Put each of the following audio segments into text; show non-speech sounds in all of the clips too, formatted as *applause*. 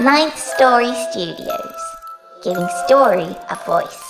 Ninth Story Studios, giving story a voice.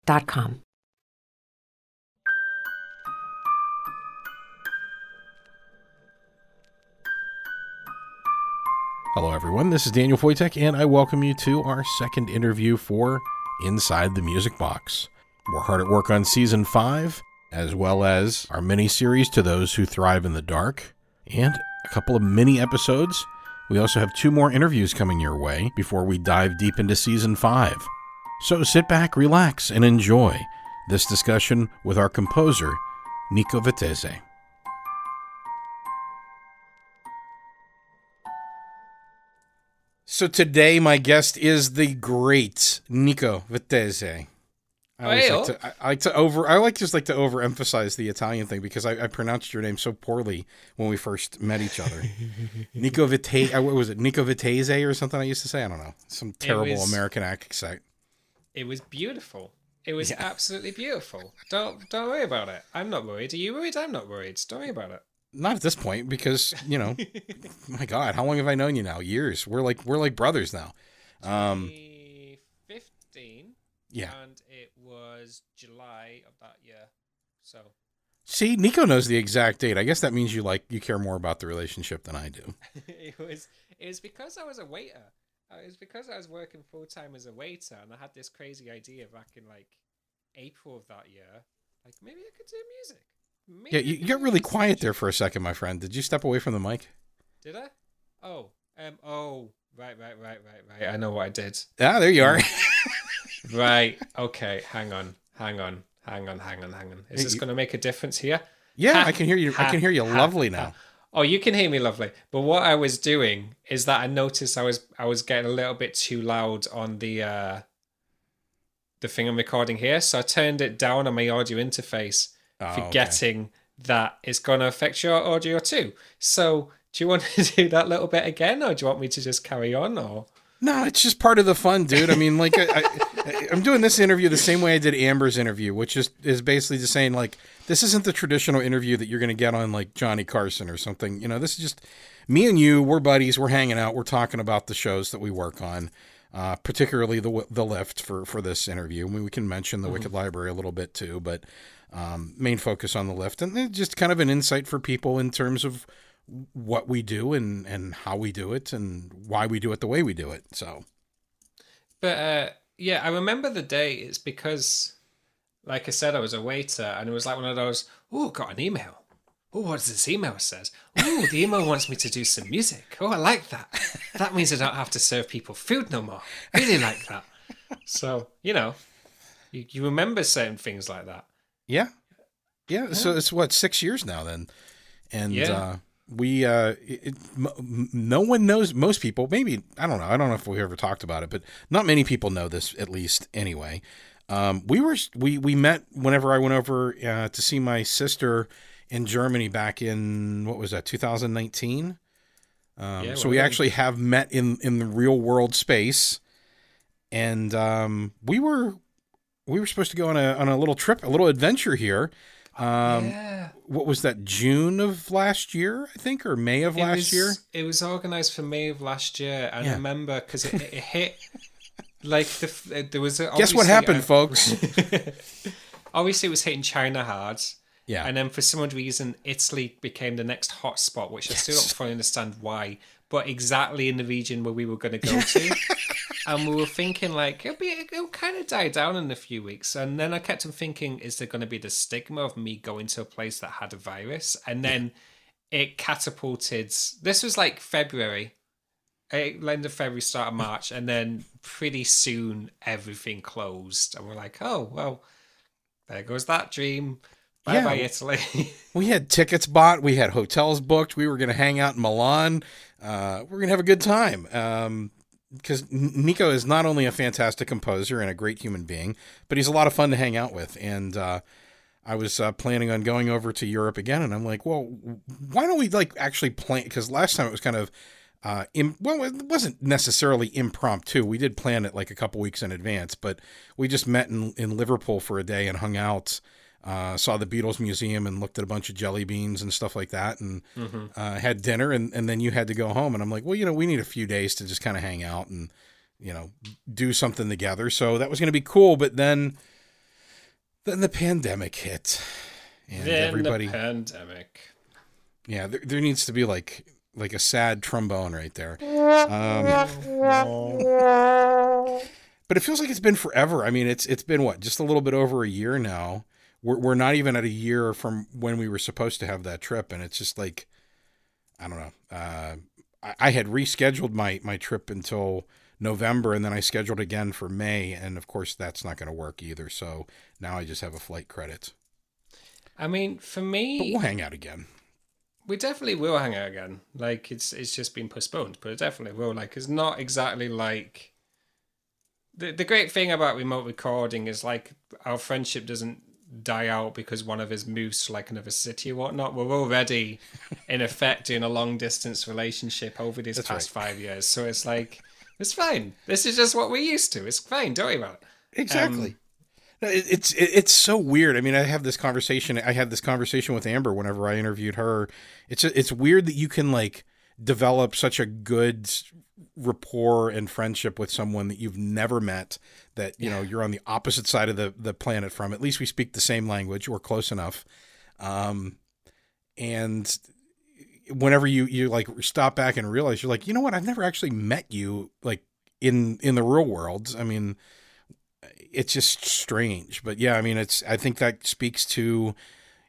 Hello, everyone. This is Daniel Foytik, and I welcome you to our second interview for Inside the Music Box. We're hard at work on season five, as well as our mini series to those who thrive in the dark, and a couple of mini episodes. We also have two more interviews coming your way before we dive deep into season five. So sit back, relax, and enjoy this discussion with our composer, Nico Vettese. So today, my guest is the great Nico Vettese. I like to, I, I like to over. I like just like to overemphasize the Italian thing because I, I pronounced your name so poorly when we first met each other. *laughs* Nico Vittese. Uh, what was it? Nico Vittese or something? I used to say. I don't know. Some terrible was- American accent. It was beautiful. It was Yeah. absolutely beautiful. Don't don't worry about it. I'm not worried. Are you worried? I'm not worried. Don't worry about it. Not at this point because you know, *laughs* my God, how long have I known you now? Years. We're like we're like brothers now. Um, 2015. yeah. And it was July of that year. So See, Nico knows the exact date. I guess that means you like you care more about the relationship than I do. *laughs* it was it was because I was a waiter. Uh, It was because I was working full time as a waiter, and I had this crazy idea back in like April of that year. Like maybe I could do music. Maybe Yeah, you, you got really quiet there for a second, my friend. Did you step away from the mic? Did I? Oh, um, oh, right, right, right, right, right. I know what I did. Ah, there you are. *laughs* Right. Okay. Hang on. Hang on. Hang on. Hang on. Hang on. Is this going to make a difference here? yeah, Ha, I can hear you. I can hear you ha, lovely ha. now. Oh, you can hear me lovely. But what I was doing is that I noticed I was I was getting a little bit too loud on the uh the thing I'm recording here, so I turned it down on my audio interface, Oh, okay. forgetting that it's going to affect your audio too. So, do you want *laughs* to do that little bit again, or do you want me to just carry on? Or No, it's just part of the fun, dude. I mean, like, I, I, I'm doing this interview the same way I did Amber's interview, which is is basically just saying like, this isn't the traditional interview that you're going to get on like Johnny Carson or something. You know, this is just me and you. We're buddies. We're hanging out. We're talking about the shows that we work on, uh, particularly the the lift for for this interview. I mean, we can mention the Wicked Library a little bit too, but um, main focus on the lift and just kind of an insight for people in terms of what we do and and how we do it and why we do it the way we do it. So. But uh, yeah, I remember the day. It's because, like I said, I was a waiter, and it was like one of those. Oh, got an email. Oh, what does this email says? Oh, the email wants me to do some music. Oh, I like that. That means I don't have to serve people food no more. Really like that. So you know, you, you remember certain things like that. Yeah. Yeah. So it's what, six years now then. And Yeah. uh we uh, it, m- no one knows. Most people, maybe I don't know. I don't know if we ever talked about it, but not many people know this. At least anyway. Um, we were we we met whenever I went over uh, to see my sister in Germany back in what was that 2019. Um, Yeah, so we actually have met in in the real world space, and um, we were we were supposed to go on a on a little trip, a little adventure here. Um, yeah. What was that? June of last year, I think, or May of It last was, year. It was organized for May of last year. And Yeah. I remember because it, it hit like the there was. A, Guess what happened, a- folks? *laughs* obviously, it was hitting China hard. Yeah. And then for some odd reason, Italy became the next hotspot, which I still don't fully understand why, but exactly in the region where we were going *laughs* to go to. And we were thinking, like, it'll, be, it'll kind of die down in a few weeks. And then I kept on thinking, is there going to be the stigma of me going to a place that had a virus? And then it catapulted. This was like February, eh, end of February, start of March. And then pretty soon everything closed. And we're like, oh, well, there goes that dream. Bye Yeah. bye, Italy. *laughs* We had tickets bought. We had hotels booked. We were going to hang out in Milan. Uh, we're going to have a good time. Um, because Nico is not only a fantastic composer and a great human being, but he's a lot of fun to hang out with. And uh, I was uh, planning on going over to Europe again, and I'm like, well, why don't we like actually plan? Because last time it was kind of, uh, well, it wasn't necessarily impromptu. We did plan it like a couple weeks in advance, but we just met in in Liverpool for a day and hung out. Uh, saw the Beatles Museum and looked at a bunch of jelly beans and stuff like that, and uh, had dinner. And, and then you had to go home. And I'm like, well, you know, we need a few days to just kind of hang out and you know do something together. So that was going to be cool. But then then the pandemic hit, and then everybody, the pandemic. yeah, there, there needs to be like like a sad trombone right there. Um, *laughs* but it feels like it's been forever. I mean, it's it's been what just a little bit over a year now. We're we're not even at a year from when we were supposed to have that trip, and it's just like I don't know. Uh, I, I had rescheduled my my trip until November, and then I scheduled again for May, and of course that's not going to work either. So now I just have a flight credit, I mean, for me, but we'll hang out again. we definitely will hang out again. Like it's it's just been postponed, but it definitely will. Like it's not exactly like the the great thing about remote recording is like our friendship doesn't die out because one of us moves to like another city or whatnot. We're already in effect in a long distance relationship over these That's past five years. So it's like it's fine. This is just what we're used to. It's fine. Don't worry about it. Exactly. Um, it- it's it's so weird. I mean, I have this conversation. I had this conversation with Amber whenever I interviewed her. It's it's weird that you can like develop such a good rapport and friendship with someone that you've never met. That you know you're on the opposite side of the the planet from. At least we speak the same language or close enough. Um, and whenever you you like stop back and realize you're like, you know what? I've never actually met you like in in the real world. I mean it's just strange but yeah i mean it's i think that speaks to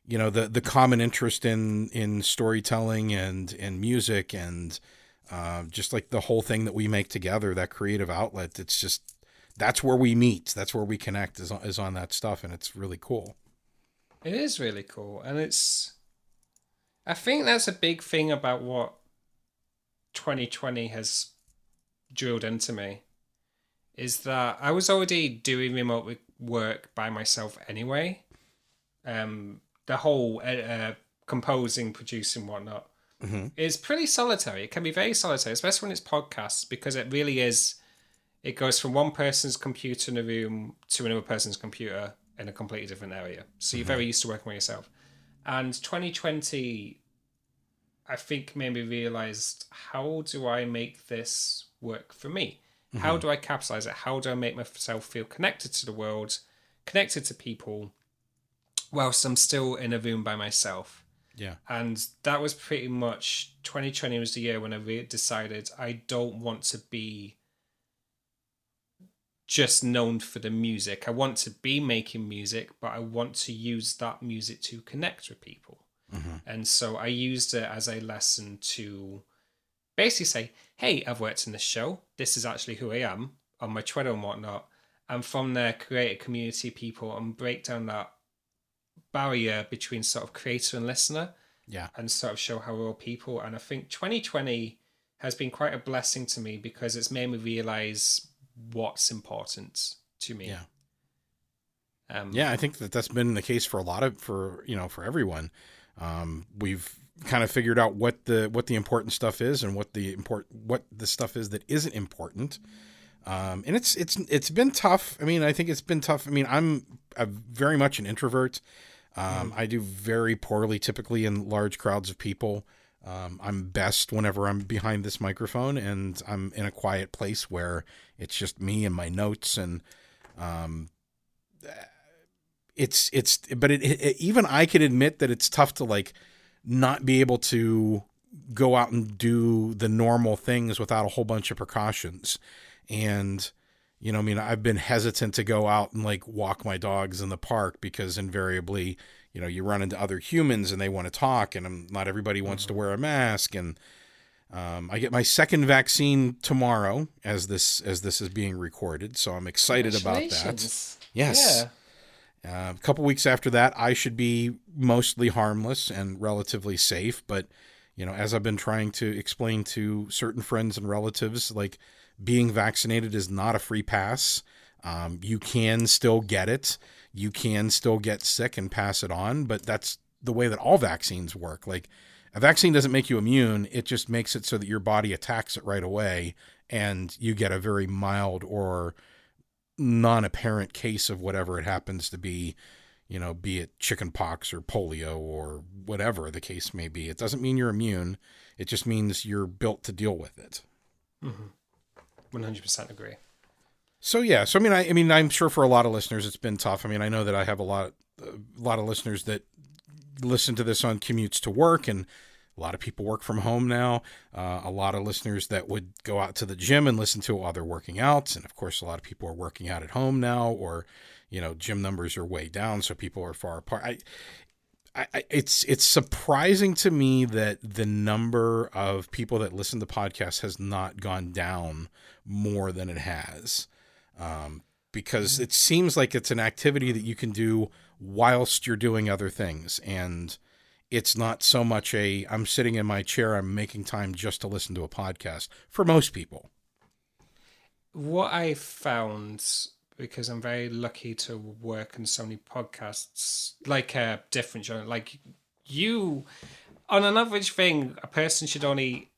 you know the the common interest in in storytelling and and music and uh, just like the whole thing that we make together that creative outlet it's just that's where we meet that's where we connect is on, is on that stuff and it's really cool It is really cool, and it's. I think that's a big thing about what 2020 has drilled into me. Is that I was already doing remote work by myself anyway. Um, the whole uh, uh, composing, producing, whatnot Mm-hmm. is pretty solitary. It can be very solitary, especially when it's podcasts, because it really is. It goes from one person's computer in a room to another person's computer in a completely different area. So you're very mm-hmm. used to working by yourself. And 2020, I think, made me realized how do I make this work for me? How mm-hmm. do I capitalize it? How do I make myself feel connected to the world, connected to people, whilst I'm still in a room by myself? Yeah and that was pretty much 2020 was the year when I re- decided I don't want to be just known for the music. I want to be making music, but I want to use that music to connect with people. Mm-hmm. And so I used it as a lesson to basically say, hey, I've worked in this show. This is actually who I am on my Twitter and whatnot. And from there, create a community of people and break down that barrier between sort of creator and listener Yeah. and sort of show how we're all people. And I think 2020 has been quite a blessing to me because it's made me realize what's important to me. Yeah. Um, Yeah, I think that that's been the case for a lot of for you know for everyone. Um, we've kind of figured out what the what the important stuff is and what the import what the stuff is that isn't important. Um, and it's it's it's been tough. I mean, I think it's been tough. I mean, I'm a very much an introvert. Um, I do very poorly typically in large crowds of people. Um, I'm best whenever I'm behind this microphone and I'm in a quiet place where it's just me and my notes and um, it's it's but it, it, even I can admit that it's tough to like not be able to go out and do the normal things without a whole bunch of precautions and you know I mean I've been hesitant to go out and like walk my dogs in the park because invariably you know you run into other humans and they want to talk and not everybody wants to wear a mask and um, I get my second vaccine tomorrow as this as this is being recorded so I'm excited about that. Yes. Yeah. uh, a couple weeks after that, I should be mostly harmless and relatively safe. But, you know, as I've been trying to explain to certain friends and relatives, like being vaccinated is not a free pass. Um, you can still get it, you can still get sick and pass it on, but that's the way that all vaccines work. Like, a vaccine doesn't make you immune, it just makes it so that your body attacks it right away and you get a very mild or non-apparent case of whatever it happens to be you know be it chickenpox or polio or whatever the case may be. It doesn't mean you're immune. It just means you're built to deal with it 100% agree. so yeah. So i mean I, I mean i'm sure for a lot of listeners it's been tough. I mean i know that i have a lot a lot of listeners that listen to this on commutes to work and a lot of people work from home now. Uh, a lot of listeners that would go out to the gym and listen to it while they're working out and of course a lot of people are working out at home now or you know gym numbers are way down so people are far apart. I I, it's it's surprising to me that the number of people that listen to podcasts has not gone down more than it has, um, because it seems like it's an activity that you can do whilst you're doing other things, and it's not so much a I'm sitting in my chair, I'm making time just to listen to a podcast for most people. What I found, because I'm very lucky to work on so many podcasts, like a different genre, like you, on an average thing, a person should only,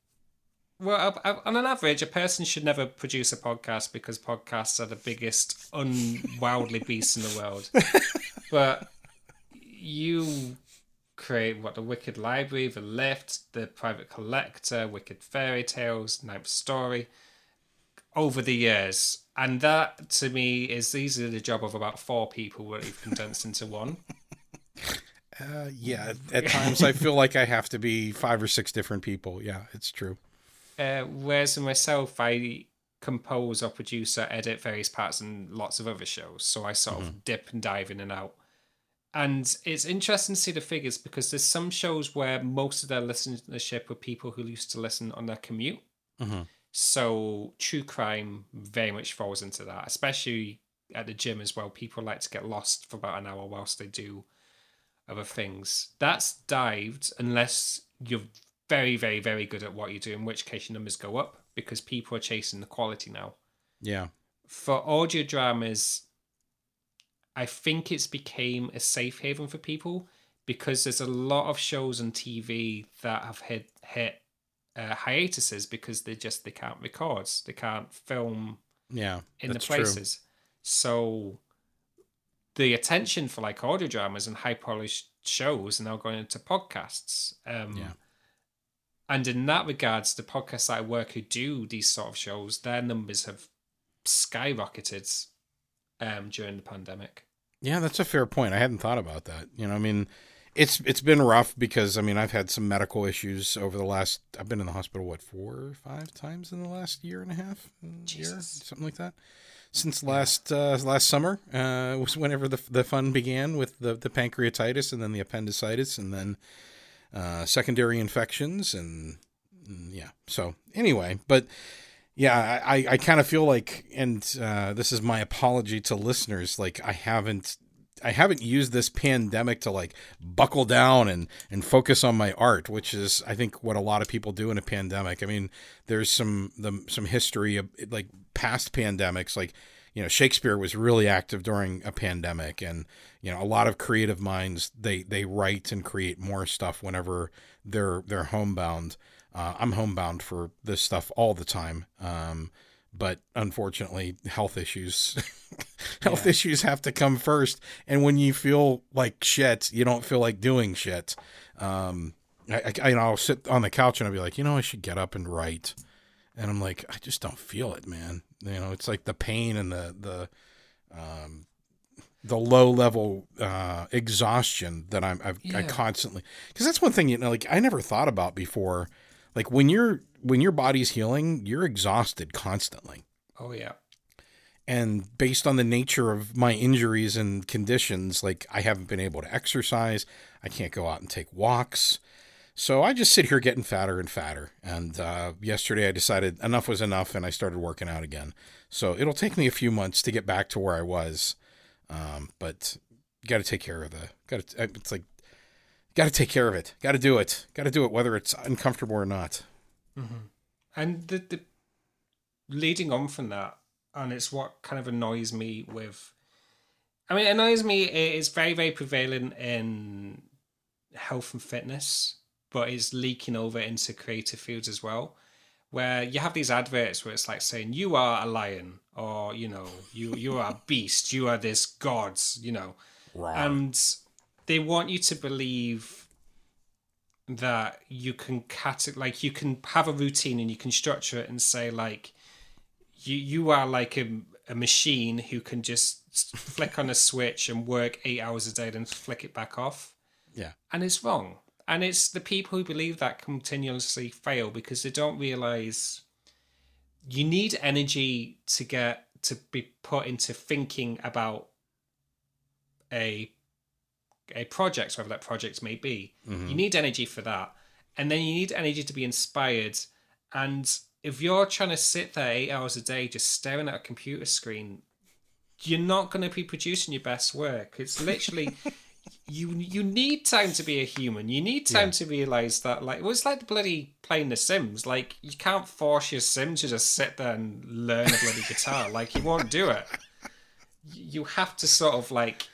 well, on an average, a person should never produce a podcast because podcasts are the biggest unwildly *laughs* beasts in the world. but you create what the Wicked Library, the Lift, the Private Collector, Wicked Fairy Tales, Ninth Story over the years. And that to me is easily the job of about four people that you've condensed into one. *laughs* Uh, yeah, at, times I feel like I have to be five or six different people. Yeah, it's true. Uh, whereas myself, I compose or produce or edit various parts and lots of other shows. So I sort of dip and dive in and out. And it's interesting to see the figures because there's some shows where most of their listenership were people who used to listen on their commute. Mhm. So true crime very much falls into that, especially at the gym as well. People like to get lost for about an hour whilst they do other things. That's dived unless you're very, very, very good at what you do, in which case your numbers go up because people are chasing the quality now. Yeah. For audio dramas, I think it's became a safe haven for people because there's a lot of shows on TV that have hit hit uh, hiatuses because they just they can't record, they can't film Yeah. in the that's true. places. So the attention for like audio dramas and high polished shows are now going into podcasts. Um, Yeah. And in that regards, the podcasts I work who do these sort of shows, their numbers have skyrocketed um, during the pandemic. Yeah, that's a fair point. I hadn't thought about that. You know, I mean, it's it's been rough because I mean I've had some medical issues over the last. I've been in the hospital what four or five times in the last year and a half, uh, year, something like that. Since last uh, last summer uh, was whenever the the fun began with the the pancreatitis and then the appendicitis and then uh, secondary infections and, and yeah. So anyway, but yeah, I, I kind of feel like, and uh, this is my apology to listeners, like I haven't, I haven't used this pandemic to like buckle down and and focus on my art, which is I think what a lot of people do in a pandemic. I mean, there's some the some history of like past pandemics, like you know Shakespeare was really active during a pandemic, and you know a lot of creative minds they they write and create more stuff whenever they're they're homebound. Uh, I'm homebound for this stuff all the time. Um, but unfortunately health issues *laughs* health Yeah. issues have to come first. And when you feel like shit you don't feel like doing shit. Um I, I you know i'll sit on the couch and i'll be like you know i should get up and write. And i'm like i just don't feel it man. You know it's like the pain and the the um the low level uh exhaustion that i'm I've, i constantly because that's one thing you know like i never thought about before like when you're when your body's healing you're exhausted constantly. Oh yeah. and based on the nature of my injuries and conditions like i haven't been able to exercise. I can't go out and take walks. So i just sit here getting fatter and fatter. And uh, yesterday i decided enough was enough and i started working out again. So it'll take me a few months to get back to where i was. Um, but got to take care of the got to it's like got to take care of it got to do it got to do it whether it's uncomfortable or not mm-hmm. And the, the leading on from that, and it's what kind of annoys me with. I mean, it annoys me. It is very, very prevalent in health and fitness, but it's leaking over into creative fields as well. Where you have these adverts where it's like saying you are a lion, or you know, you you are a beast, you are this gods, you know, and they want you to believe that you can cat like you can have a routine and you can structure it and say like you you are like a, a machine who can just flick on a switch and work eight hours a day then flick it back off. Yeah. And it's wrong. And it's the people who believe that continuously fail because they don't realize you need energy to get to be put into thinking about a a project, whatever that project may be. You mm-hmm. need energy for that. And then you need energy to be inspired. And if you're trying to sit there eight hours a day just staring at a computer screen, you're not going to be producing your best work. It's literally *laughs* you you need time to be a human. You need time to realize that like well, it's like the bloody playing The Sims. Like you can't force your sim to just sit there and learn a bloody guitar. Like you won't do it. You have to sort of like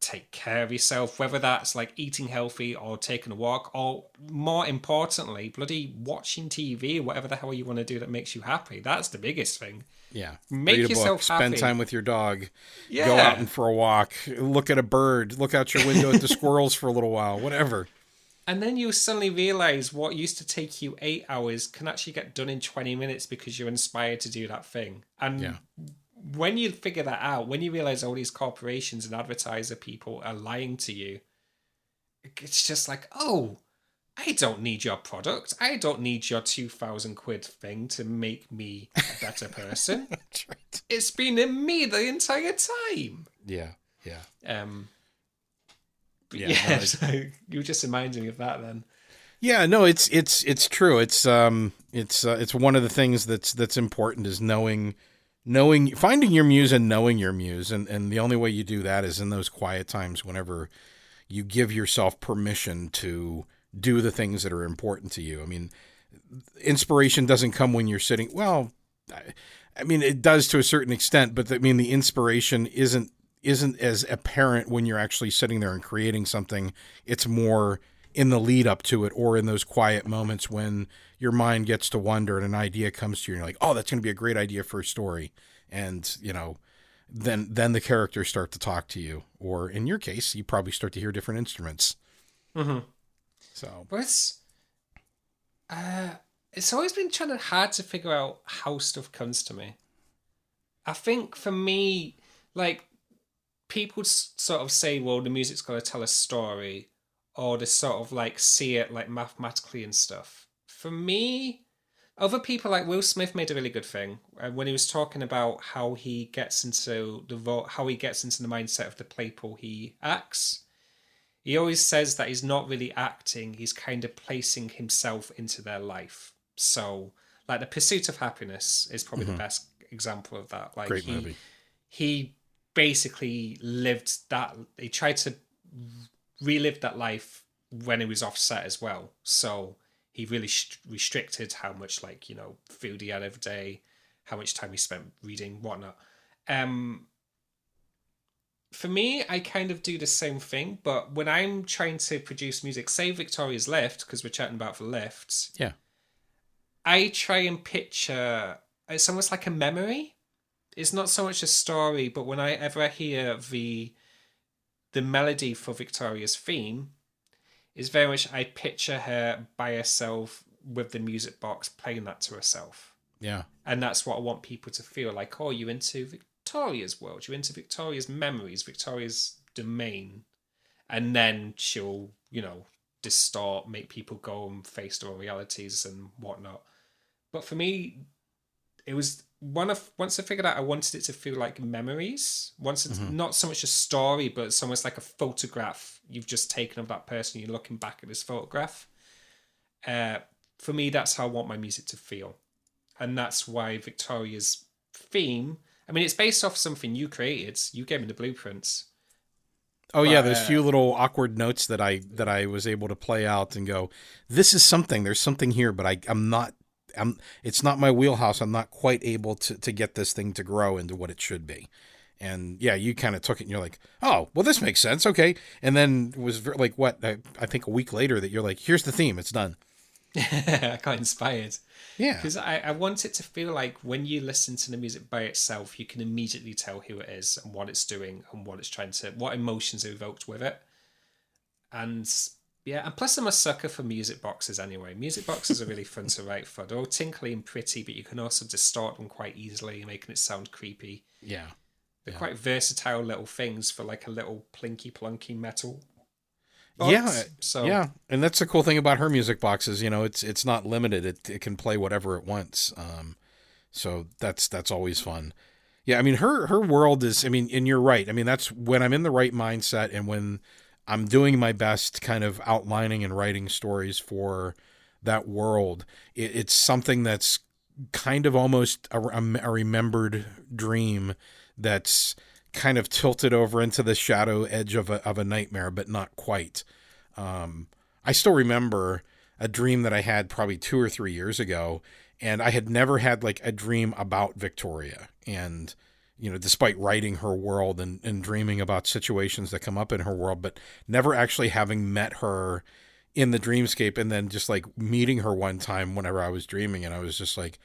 take care of yourself, whether that's like eating healthy or taking a walk, or more importantly, bloody watching TV, whatever the hell you want to do that makes you happy. That's the biggest thing. Yeah. Make Read yourself book, spend time with your dog. Yeah. Go out and for a walk. Look at a bird. Look out your window at the squirrels for a little while. Whatever. And then you suddenly realize what used to take you eight hours can actually get done in 20 minutes because you're inspired to do that thing. And Yeah. When you figure that out, when you realize all these corporations and advertiser people are lying to you, it's just like, oh, I don't need your product. I don't need your 2,000 quid thing to make me a better *laughs* person. Right. it's been in me the entire time. Yeah. Yeah. Um, Yeah, yeah, no, *laughs* so you just reminding me of that then. Yeah, no, it's it's it's true. It's um it's uh, it's one of the things that's that's important is knowing knowing finding your muse and knowing your muse and and the only way you do that is in those quiet times whenever you give yourself permission to do the things that are important to you. I mean, inspiration doesn't come when you're sitting. Well, I, I mean it does to a certain extent, but I mean the inspiration isn't isn't as apparent when you're actually sitting there and creating something. It's more in the lead up to it or in those quiet moments when your mind gets to wonder and an idea comes to you and you're like, "Oh, that's going to be a great idea for a story." And, you know, then then the characters start to talk to you or in your case, you probably start to hear different instruments. Mm-hmm. So, But it's, uh, it's always been trying to hard to figure out how stuff comes to me. I think for me, like people sort of say, well, the music's got to tell a story, or to sort of like see it like mathematically and stuff. For me, other people like Will Smith made a really good thing uh, when he was talking about how he gets into the vo- how he gets into the mindset of the people he acts he always says that he's not really acting he's kind of placing himself into their life so like the pursuit of happiness is probably the best example of that like Great he movie. he basically lived that. He tried to relive that life when he was offset as well. So he really st- restricted how much like you know food he had every day, how much time he spent reading, whatnot. Um, for me, I kind of do the same thing, but when I'm trying to produce music, say Victoria's Lift, because we're chatting about the lifts, Yeah. I try and picture it's almost like a memory. It's not so much a story, but when I ever hear the the melody for Victoria's theme, is very much I picture her by herself with the music box playing that to herself. Yeah. And that's what I want people to feel like, oh, you're into Victoria's world, you're into Victoria's memories, Victoria's domain. And then she'll, you know, distort, make people go and face their own realities and whatnot. But for me, it was one of once I figured out I wanted it to feel like memories. Once it's not so much a story, but it's almost like a photograph you've just taken of that person. You're looking back at this photograph. Uh, for me, that's how I want my music to feel, and that's why Victoria's theme. I mean, it's based off something you created. You gave me the blueprints. Oh yeah, there's a uh, few little awkward notes that I that I was able to play out and go, this is something. There's something here, but I I'm not. I'm. It's not my wheelhouse. I'm not quite able to to get this thing to grow into what it should be. And yeah, you kind of took it and you're like, oh, well, this makes sense. Okay. And then it was like, what? I, I think a week later that you're like, here's the theme. It's done. *laughs* I got inspired. Yeah. Because I, I want it to feel like when you listen to the music by itself, you can immediately tell who it is and what it's doing and what it's trying to, what emotions are evoked with it. And yeah, and plus I'm a sucker for music boxes anyway. Music boxes are really fun to write for. They're all tinkly and pretty, but you can also distort them quite easily, making it sound creepy. Yeah. They're quite versatile little things for like a little plinky plunky metal. Yeah. So yeah, and that's the cool thing about her music boxes. You know, it's it's not limited. It it can play whatever it wants. Um, so that's that's always fun. Yeah, I mean her her world is. I mean, and you're right. I mean, that's when I'm in the right mindset and when I'm doing my best, kind of outlining and writing stories for that world. It, it's something that's kind of almost a, a remembered dream that's kind of tilted over into the shadow edge of a of a nightmare, but not quite. Um, I still remember a dream that I had probably two or three years ago, and I had never had like a dream about Victoria. And you know, despite writing her world and, and dreaming about situations that come up in her world, but never actually having met her in the dreamscape and then just like meeting her one time whenever I was dreaming and I was just like,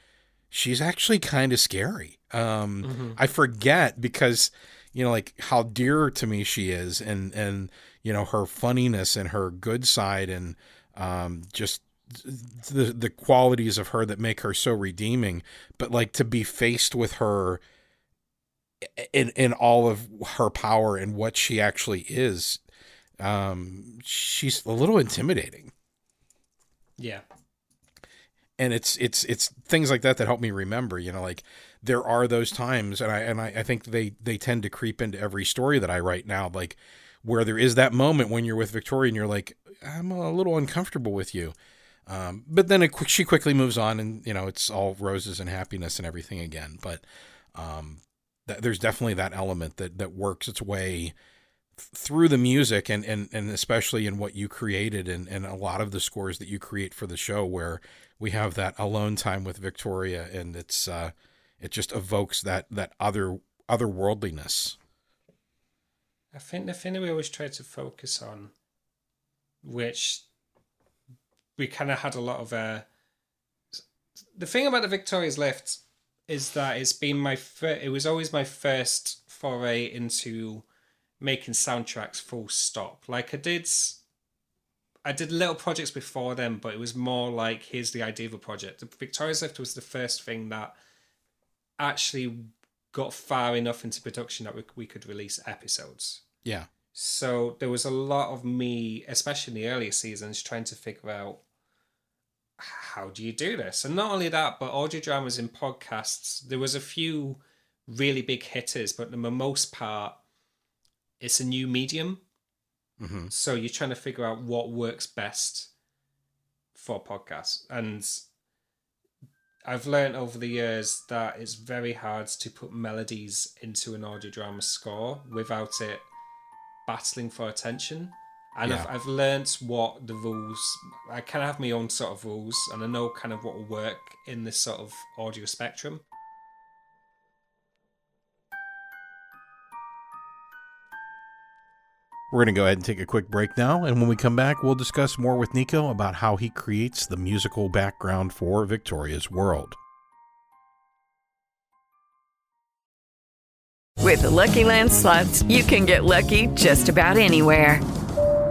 she's actually kind of scary. Um, I forget because, you know, like how dear to me she is and, and, you know, her funniness and her good side and, um, just the, the qualities of her that make her so redeeming, but like to be faced with her in, in all of her power and what she actually is, um, she's a little intimidating. Yeah. and it's it's it's things like that that help me remember you know like there are those times and i and i, I think they they tend to creep into every story that i write now like where there is that moment when you're with victoria and you're like i'm a little uncomfortable with you. Um, but then qu- she quickly moves on and you know it's all roses and happiness and everything again. But um, th- there's definitely that element that that works its way through the music and, and, and especially in what you created and, and a lot of the scores that you create for the show where we have that alone time with Victoria and it's uh it just evokes that that other otherworldliness. I think the thing that we always try to focus on, which we kind of had a lot of uh, the thing about the Victoria's Lift is that it's been my fir- it was always my first foray into making soundtracks full stop. Like I did I did little projects before them, but it was more like here's the idea of a project. The Victoria's Lift was the first thing that actually got far enough into production that we, we could release episodes. Yeah. So there was a lot of me, especially in the earlier seasons, trying to figure out how do you do this? And not only that, but audio dramas in podcasts, there was a few really big hitters, but for the most part, it's a new medium. hmm So you're trying to figure out what works best for podcasts. And I've learned over the years that it's very hard to put melodies into an audio drama score without it battling for attention. And Yeah. I've, I've learned what the rules. I kind of have my own sort of rules, and I know kind of what will work in this sort of audio spectrum. We're going to go ahead and take a quick break now, and when we come back, we'll discuss more with Nico about how he creates the musical background for Victoria's World. With the Lucky Land slots, you can get lucky just about anywhere.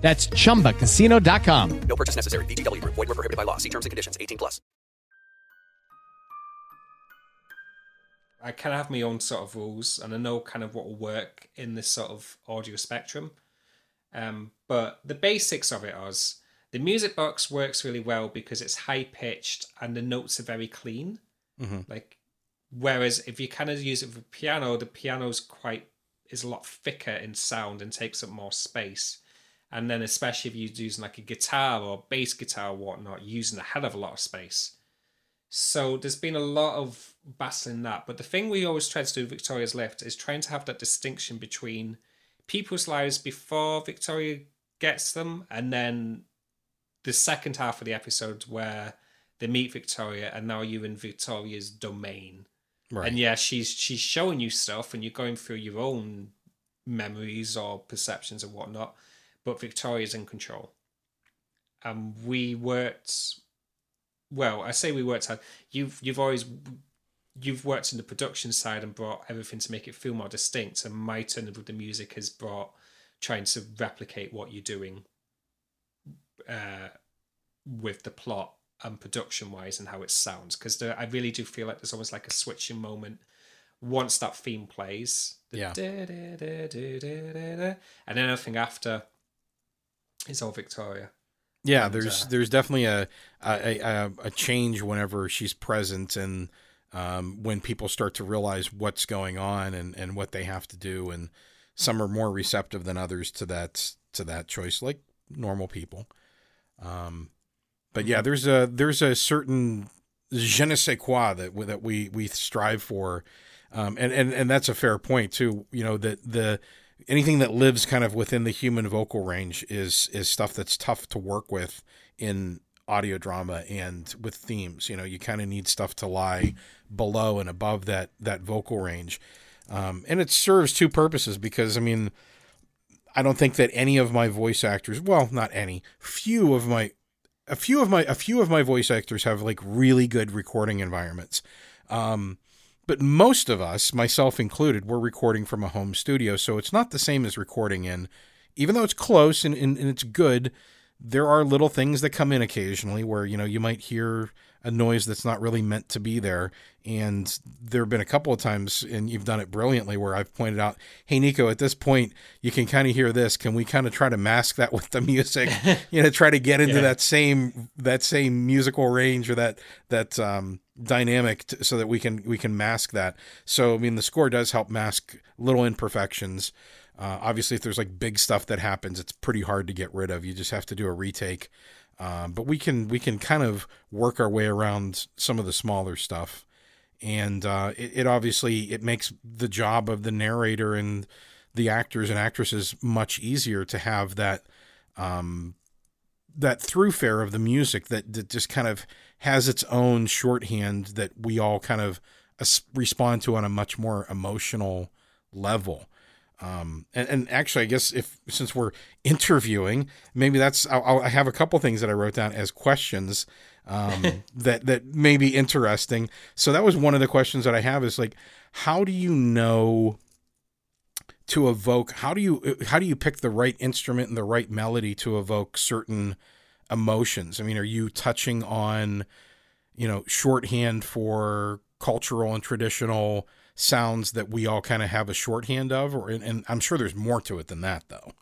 That's chumbacasino.com. No purchase necessary. VGW. Group. Void were prohibited by law. See terms and conditions. 18 plus. I kind of have my own sort of rules, and I know kind of what will work in this sort of audio spectrum. Um, but the basics of it is the music box works really well because it's high pitched and the notes are very clean. Like, whereas if you kind of use it for piano, the piano's quite is a lot thicker in sound and takes up more space. And then especially if you're using like a guitar or bass guitar or whatnot, using a hell of a lot of space. So there's been a lot of battling that. But the thing we always try to do with Victoria's Lift is trying to have that distinction between people's lives before Victoria gets them and then the second half of the episode where they meet Victoria and now you're in Victoria's domain. Right. And yeah, she's she's showing you stuff and you're going through your own memories or perceptions and whatnot, but Victoria's in control. And we worked well, I say we worked hard. You've you've always you've worked in the production side and brought everything to make it feel more distinct. And my turn with the music has brought trying to replicate what you're doing uh, with the plot and production wise and how it sounds. Because I really do feel like there's almost like a switching moment once that theme plays. the Yeah. And then everything after is all Victoria. Yeah, And, there's uh, there's definitely a a, a a change whenever she's present, and um, when people start to realize what's going on and, and what they have to do, and some are more receptive than others to that to that choice, like normal people. Um, but yeah, there's a there's a certain je ne sais quoi that we- that we we strive for, um, and and and that's a fair point too. You know that the anything that lives kind of within the human vocal range is is stuff that's tough to work with in audio drama and with themes. You know, you kind of need stuff to lie below and above that that vocal range, um, and it serves two purposes because I mean. I don't think that any of my voice actors, well, not any, few of my a few of my a few of my voice actors have like really good recording environments. Um, but most of us, myself included, we're recording from a home studio, so it's not the same as recording in. Even though it's close and, and, and it's good, there are little things that come in occasionally where you know you might hear a noise that's not really meant to be there. And there have been a couple of times, and you've done it brilliantly, where I've pointed out, "Hey Nico, at this point, you can kind of hear this. Can we kind of try to mask that with the music? *laughs* you know, try to get into Yeah. that same that same musical range or that that um, dynamic, t- so that we can we can mask that. So I mean, the score does help mask little imperfections. Uh, obviously, if there's like big stuff that happens, it's pretty hard to get rid of. You just have to do a retake. Um, but we can we can kind of work our way around some of the smaller stuff, and uh, it, it obviously it makes the job of the narrator and the actors and actresses much easier to have that um, that throughfare of the music that, that just kind of has its own shorthand that we all kind of respond to on a much more emotional level. Um, and, and actually, I guess if since we're interviewing, maybe that's I'll, I have a couple things that I wrote down as questions um, *laughs* that that may be interesting. So that was one of the questions that I have is like, how do you know to evoke? How do you how do you pick the right instrument and the right melody to evoke certain emotions? I mean, are you touching on you know shorthand for cultural and traditional sounds that we all kind of have a shorthand of, or and I'm sure there's more to it than that though.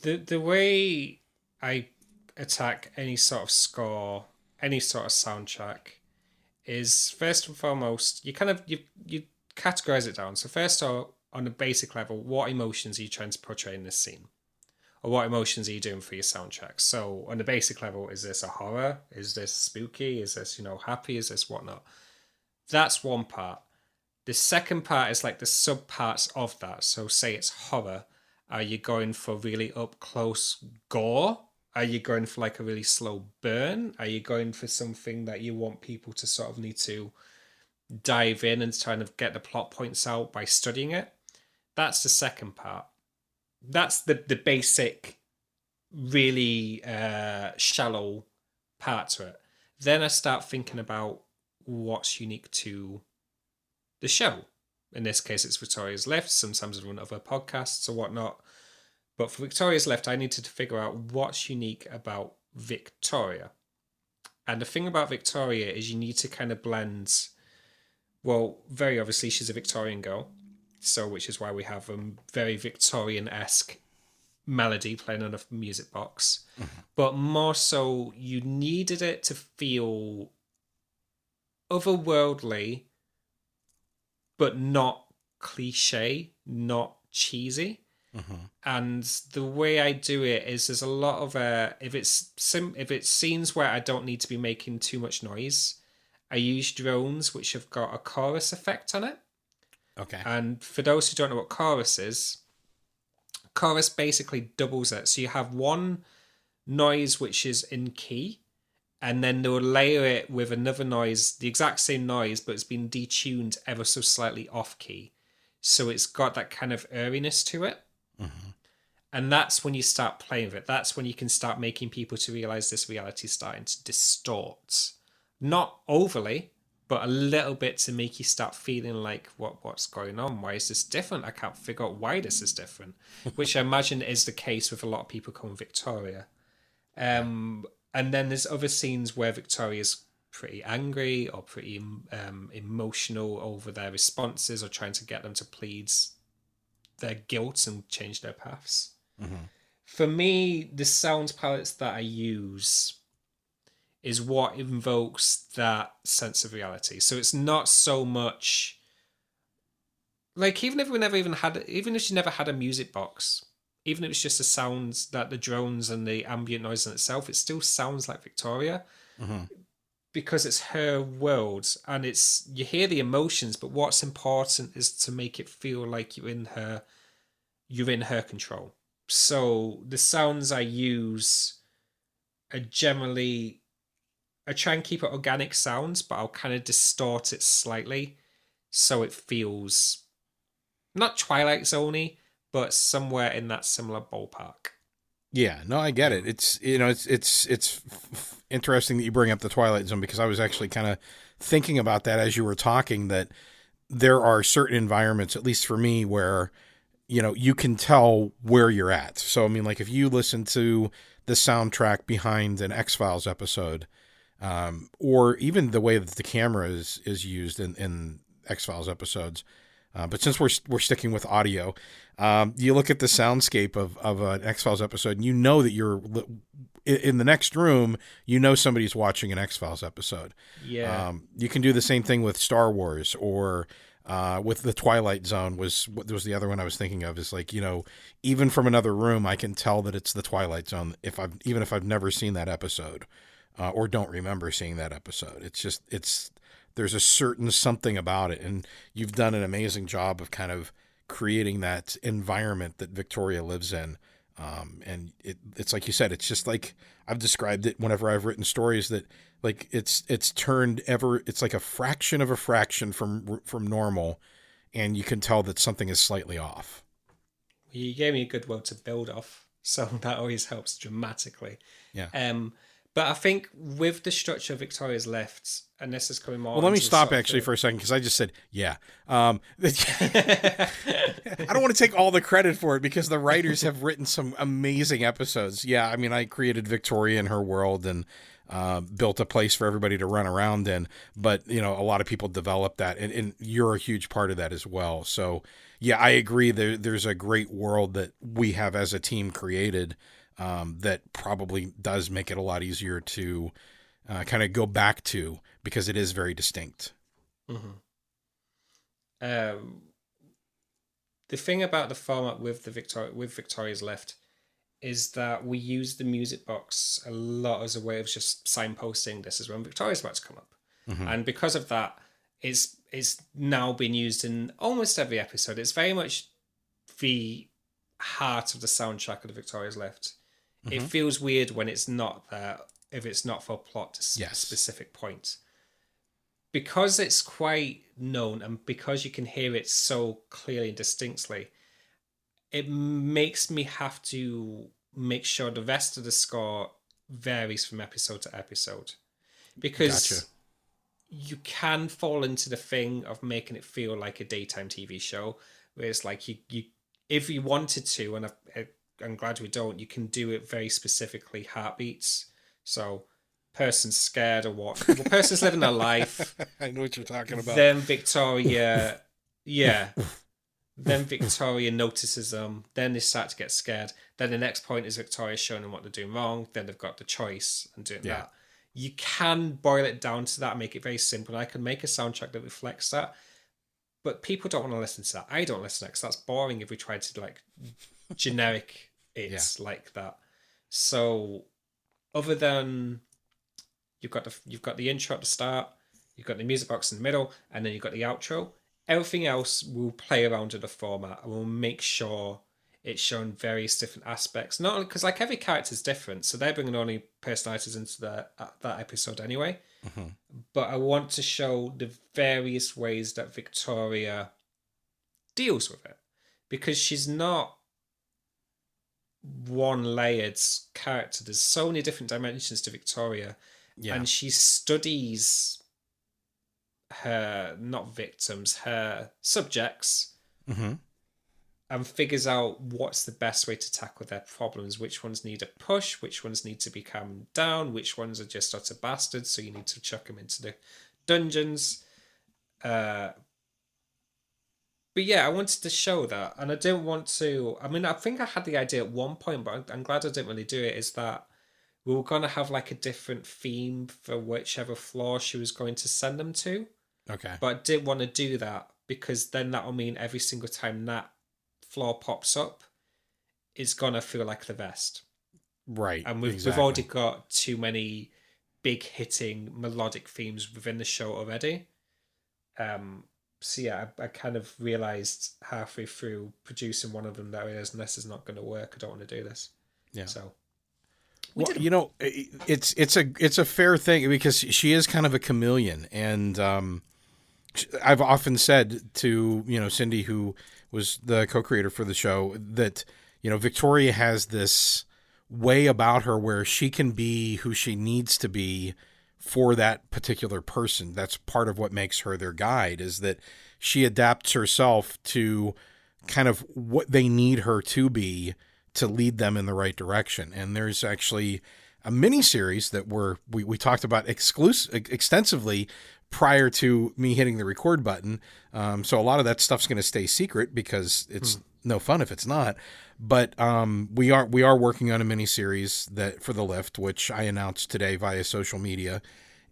The the way I attack any sort of score, any sort of soundtrack, is first and foremost you kind of you you categorize it down. So first of on a basic level, what emotions are you trying to portray in this scene? Or what emotions are you doing for your soundtrack? So on the basic level, is this a horror? Is this spooky? Is this, you know, happy? Is this whatnot? That's one part. The second part is like the sub parts of that. So, say it's horror. Are you going for really up close gore? Are you going for like a really slow burn? Are you going for something that you want people to sort of need to dive in and kind of get the plot points out by studying it? That's the second part. That's the the basic, really uh, shallow part to it. Then I start thinking about what's unique to the show. In this case, it's Victoria's Lift. Sometimes I run other podcasts or whatnot. But for Victoria's Lift, I needed to figure out what's unique about Victoria. And the thing about Victoria is you need to kind of blend. Well, very obviously, she's a Victorian girl. So, which is why we have a very Victorian esque melody playing on a music box. Mm-hmm. But more so, you needed it to feel otherworldly but not cliche, not cheesy. Mm-hmm. And the way I do it is there's a lot of uh, if it's sim if it's scenes where I don't need to be making too much noise, I use drones which have got a chorus effect on it. Okay. And for those who don't know what chorus is, chorus basically doubles it. So you have one noise which is in key, and then they'll layer it with another noise, the exact same noise, but it's been detuned ever so slightly off key. So it's got that kind of eeriness to it. Mm-hmm. And that's when you start playing with it. That's when you can start making people to realize this reality is starting to distort. Not overly, but a little bit to make you start feeling like what what's going on? Why is this different? I can't figure out why this is different. *laughs* Which I imagine is the case with a lot of people coming Victoria. Um, and then there's other scenes where Victoria's pretty angry or pretty um, emotional over their responses or trying to get them to plead their guilt and change their paths. Mm-hmm. For me, the sound palettes that I use is what invokes that sense of reality. So it's not so much like even if we never even had even if she never had a music box, even if it's just the sounds that the drones and the ambient noise in itself, it still sounds like Victoria mm-hmm. because it's her world and it's you hear the emotions, but what's important is to make it feel like you're in her, you're in her control. So the sounds I use are generally, I try and keep it organic sounds, but I'll kind of distort it slightly so it feels not Twilight Zoney but somewhere in that similar ballpark. Yeah, no, I get it. It's you know, it's it's it's interesting that you bring up the Twilight Zone because I was actually kind of thinking about that as you were talking that there are certain environments, at least for me, where you know you can tell where you're at. So I mean, like if you listen to the soundtrack behind an X Files episode, um, or even the way that the camera is is used in in X Files episodes, uh, but since we're we're sticking with audio, um, you look at the soundscape of of an X Files episode, and you know that you're in the next room. You know somebody's watching an X Files episode. Yeah. Um, you can do the same thing with Star Wars or uh, with the Twilight Zone. Was was the other one I was thinking of? Is like you know even from another room, I can tell that it's the Twilight Zone if I've even if I've never seen that episode. Uh, or don't remember seeing that episode. It's just it's there's a certain something about it and you've done an amazing job of kind of creating that environment that victoria lives in um, and it, it's like you said it's just like i've described it whenever i've written stories that like it's it's turned ever it's like a fraction of a fraction from from normal and you can tell that something is slightly off you gave me a good word to build off, so *laughs* that always helps dramatically. Yeah. Um, but I think with the structure of Victoria's Lift, and this is coming more. Well, let me stop actually for a second because I just said yeah. Um, *laughs* *laughs* I don't want to take all the credit for it because the writers have written some amazing episodes. Yeah, I mean, I created Victoria and her world and uh, built a place for everybody to run around in. But you know, a lot of people developed that, and, and you're a huge part of that as well. So yeah, I agree. There, there's a great world that we have as a team created um, that probably does make it a lot easier to uh, kind of go back to because it is very distinct. um, the thing about the format with the Victoria with Victoria's Lift is that we use the music box a lot as a way of just signposting this is when Victoria's about to come up, and because of that, it's it's now been used in almost every episode. It's very much the heart of the soundtrack of the Victoria's Lift. It mm-hmm. feels weird when it's not there if it's not for plot to Yes. specific point because it's quite known and because you can hear it so clearly and distinctly, it makes me have to make sure the rest of the score varies from episode to episode. Because Gotcha. you can fall into the thing of making it feel like a daytime TV show, where it's like you, you if you wanted to, and I, I'm glad we don't, you can do it very specifically heartbeats. So, person's scared or what? Well, person's living their life *laughs* I know what you're talking about. then Victoria, yeah. then Victoria notices them. Then they start to get scared. Then the next point is Victoria showing them what they're doing wrong. Then they've got the choice and doing Yeah. that. You can boil it down to that, and make it very simple. I can make a soundtrack that reflects that. But people don't want to listen to that. I don't listen to that because that's boring if we try to like generic it's like that. So other than you've got the you've got the intro at the start, you've got the music box in the middle, and then you've got the outro. Everything else will play around with the format and we'll make sure it's shown various different aspects. Not because like every character is different, so they're bringing only personalities into the, uh, that episode anyway. But I want to show the various ways that Victoria deals with it because she's not one layered character. There's so many different dimensions to Victoria, Yeah. and she studies her not victims, her subjects, Mhm. and figures out what's the best way to tackle their problems. Which ones need a push, which ones need to be calmed down, which ones are just utter bastards, so you need to chuck them into the dungeons. Uh, but yeah, I wanted to show that, and I didn't want to. I mean, I think I had the idea at one point, but I'm- glad I didn't really do it. Is that we were gonna have like a different theme for whichever floor she was going to send them to, Okay. but I didn't want to do that because then that will mean every single time that floor pops up, it's gonna feel like the best Right. and we've exactly. we've already got too many big hitting melodic themes within the show already. Um, so yeah, I, I kind of realized halfway through producing one of them that is, this is not going to work. I don't want to do this. Yeah. So Well, you know, it's it's a it's a fair thing because she is kind of a chameleon, and um, I've often said to you know Cindy, who was the co-creator for the show, that you know Victoria has this way about her where she can be who she needs to be for that particular person. That's part of what makes her their guide is that she adapts herself to kind of what they need her to be to lead them in the right direction. And there's actually a mini series that we're, we we talked about exclusive extensively prior to me hitting the record button. Um, so a lot of that stuff's going to stay secret because it's no fun if it's not. But um, we are we are working on a mini series that for the lift, which I announced today via social media,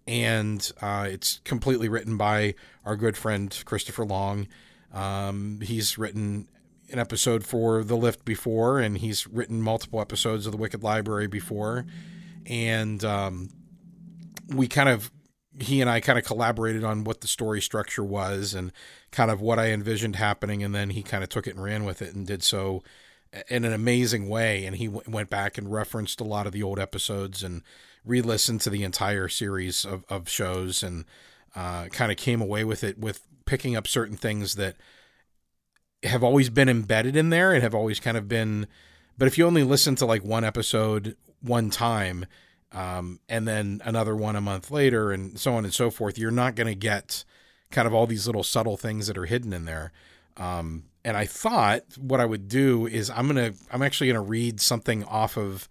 and uh, it's completely written by our good friend Christopher Long. Um, he's written an episode for The Lift before, and he's written multiple episodes of The Wicked Library before. And um, we kind of, he and I kind of collaborated on what the story structure was and kind of what I envisioned happening. And then he kind of took it and ran with it and did so in an amazing way. And he w- went back and referenced a lot of the old episodes and re listened to the entire series of, of shows and uh, kind of came away with it with picking up certain things that have always been embedded in there and have always kind of been. But if you only listen to like one episode one time, um, and then another one a month later, and so on and so forth, you're not going to get kind of all these little subtle things that are hidden in there. Um, and I thought what I would do is I'm gonna I'm actually gonna read something off of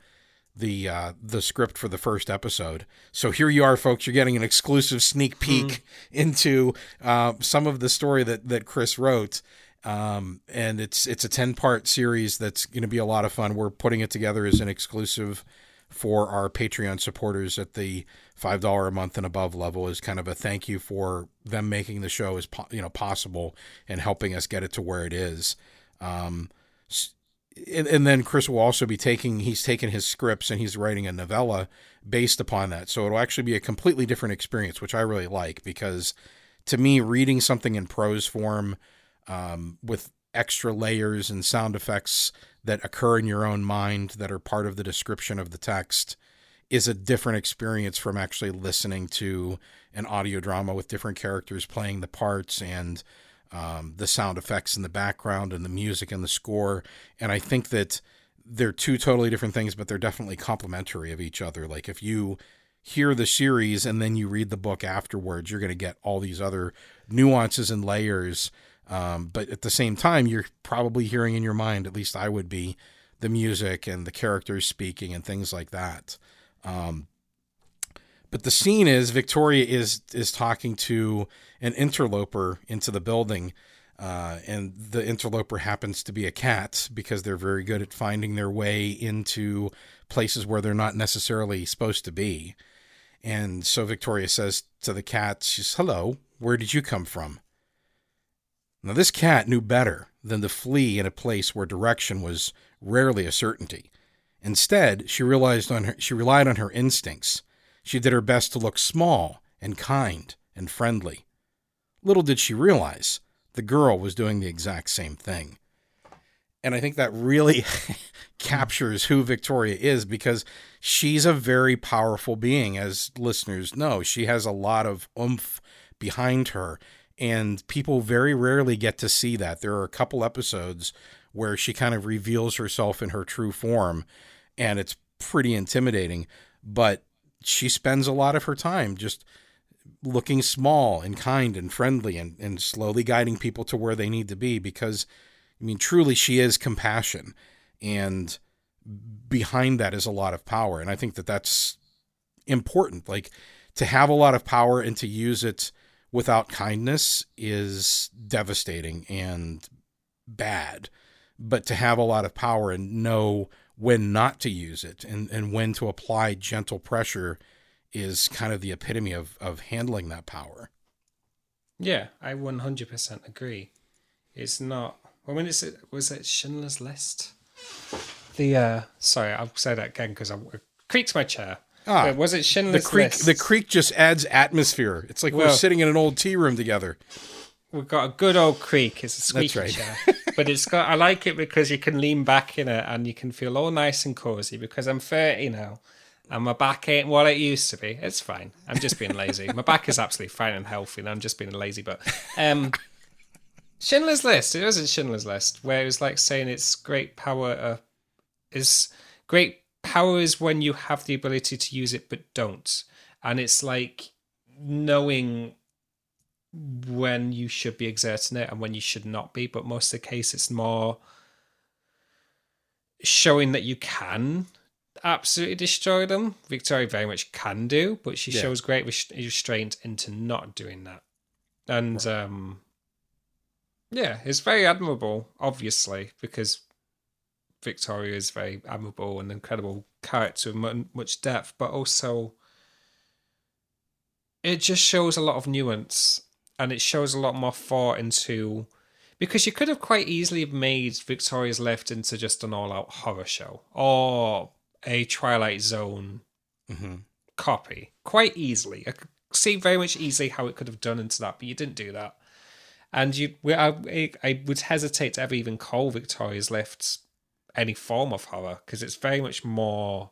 the uh, the script for the first episode. So here you are, folks. You're getting an exclusive sneak peek into uh, some of the story that that Chris wrote. Um, and it's it's a ten part series that's going to be a lot of fun. We're putting it together as an exclusive for our Patreon supporters at the five dollar a month and above level is kind of a thank you for them making the show as po- you know possible and helping us get it to where it is. Um, and, and then Chris will also be taking he's taken his scripts and he's writing a novella based upon that. So it'll actually be a completely different experience, which I really like because to me, reading something in prose form um, with extra layers and sound effects that occur in your own mind that are part of the description of the text is a different experience from actually listening to an audio drama with different characters playing the parts and um, the sound effects in the background and the music and the score. And I think that they're two totally different things, but they're definitely complementary of each other. Like if you hear the series and then you read the book afterwards, you're going to get all these other nuances and layers. Um, but at the same time, you're probably hearing in your mind, at least I would be, the music and the characters speaking and things like that. Um, but the scene is Victoria is is talking to an interloper into the building, uh, and the interloper happens to be a cat because they're very good at finding their way into places where they're not necessarily supposed to be. And so Victoria says to the cat, "She's hello. Where did you come from?" Now this cat knew better than to flee in a place where direction was rarely a certainty. Instead, she realized on her, she relied on her instincts. She did her best to look small and kind and friendly. Little did she realize the girl was doing the exact same thing. And I think that really *laughs* captures who Victoria is because she's a very powerful being, as listeners know. She has a lot of oomph behind her, and people very rarely get to see that. There are a couple episodes where she kind of reveals herself in her true form, and it's pretty intimidating. But she spends a lot of her time just looking small and kind and friendly and, and slowly guiding people to where they need to be because I mean truly she is compassion and behind that is a lot of power and I think that that's important like to have a lot of power and to use it without kindness is devastating and bad but to have a lot of power and know when not to use it and, and when to apply gentle pressure is kind of the epitome of, of handling that power. Yeah, I 100% agree. It's not. I mean, it's was it Schindler's List? The uh, sorry, I'll say that again because I creaks my chair. Ah, Wait, was it The Schindler's creek List? the creek just adds atmosphere. It's like we're sitting in an old tea room together. We've got a good old creek. It's a squeaky right. chair, but it's got. I like it because you can lean back in it and you can feel all nice and cozy. Because I'm 30 now, and my back ain't what it used to be. It's fine. I'm just being lazy. my back is absolutely fine and healthy, and I'm just being lazy. But um, Schindler's List. It wasn't Schindler's List where it was like saying it's great power. Uh, is great power is when you have the ability to use it but don't, and it's like knowing when you should be exerting it and when you should not be. But most of the case, it's more showing that you can absolutely destroy them. Victoria very much can do, but she Yeah. shows great res- restraint into not doing that. And um, yeah, it's very admirable, obviously, because Victoria is very admirable and incredible character with much depth, but also it just shows a lot of nuance and it shows a lot more thought into because you could have quite easily made Victoria's Lift into just an all-out horror show or a Twilight Zone mm-hmm. copy quite easily. I could see very much easily how it could have done into that, but you didn't do that. And you, I, I would hesitate to ever even call Victoria's Lift any form of horror because it's very much more.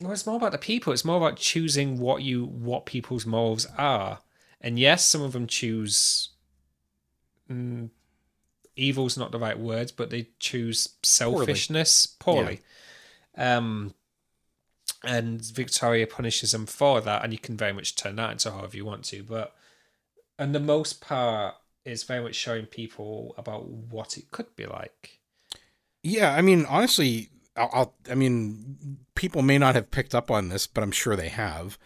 No, it's more about the people. It's more about choosing what you what people's morals are. And yes, some of them choose mm, evil's not the right word, but they choose selfishness poorly. Um, and Victoria punishes them for that, and you can very much turn that into however you want to. But and the most part is very much showing people about what it could be like. Yeah, I mean, honestly, I'll, I'll, I mean, people may not have picked up on this, but I'm sure they have.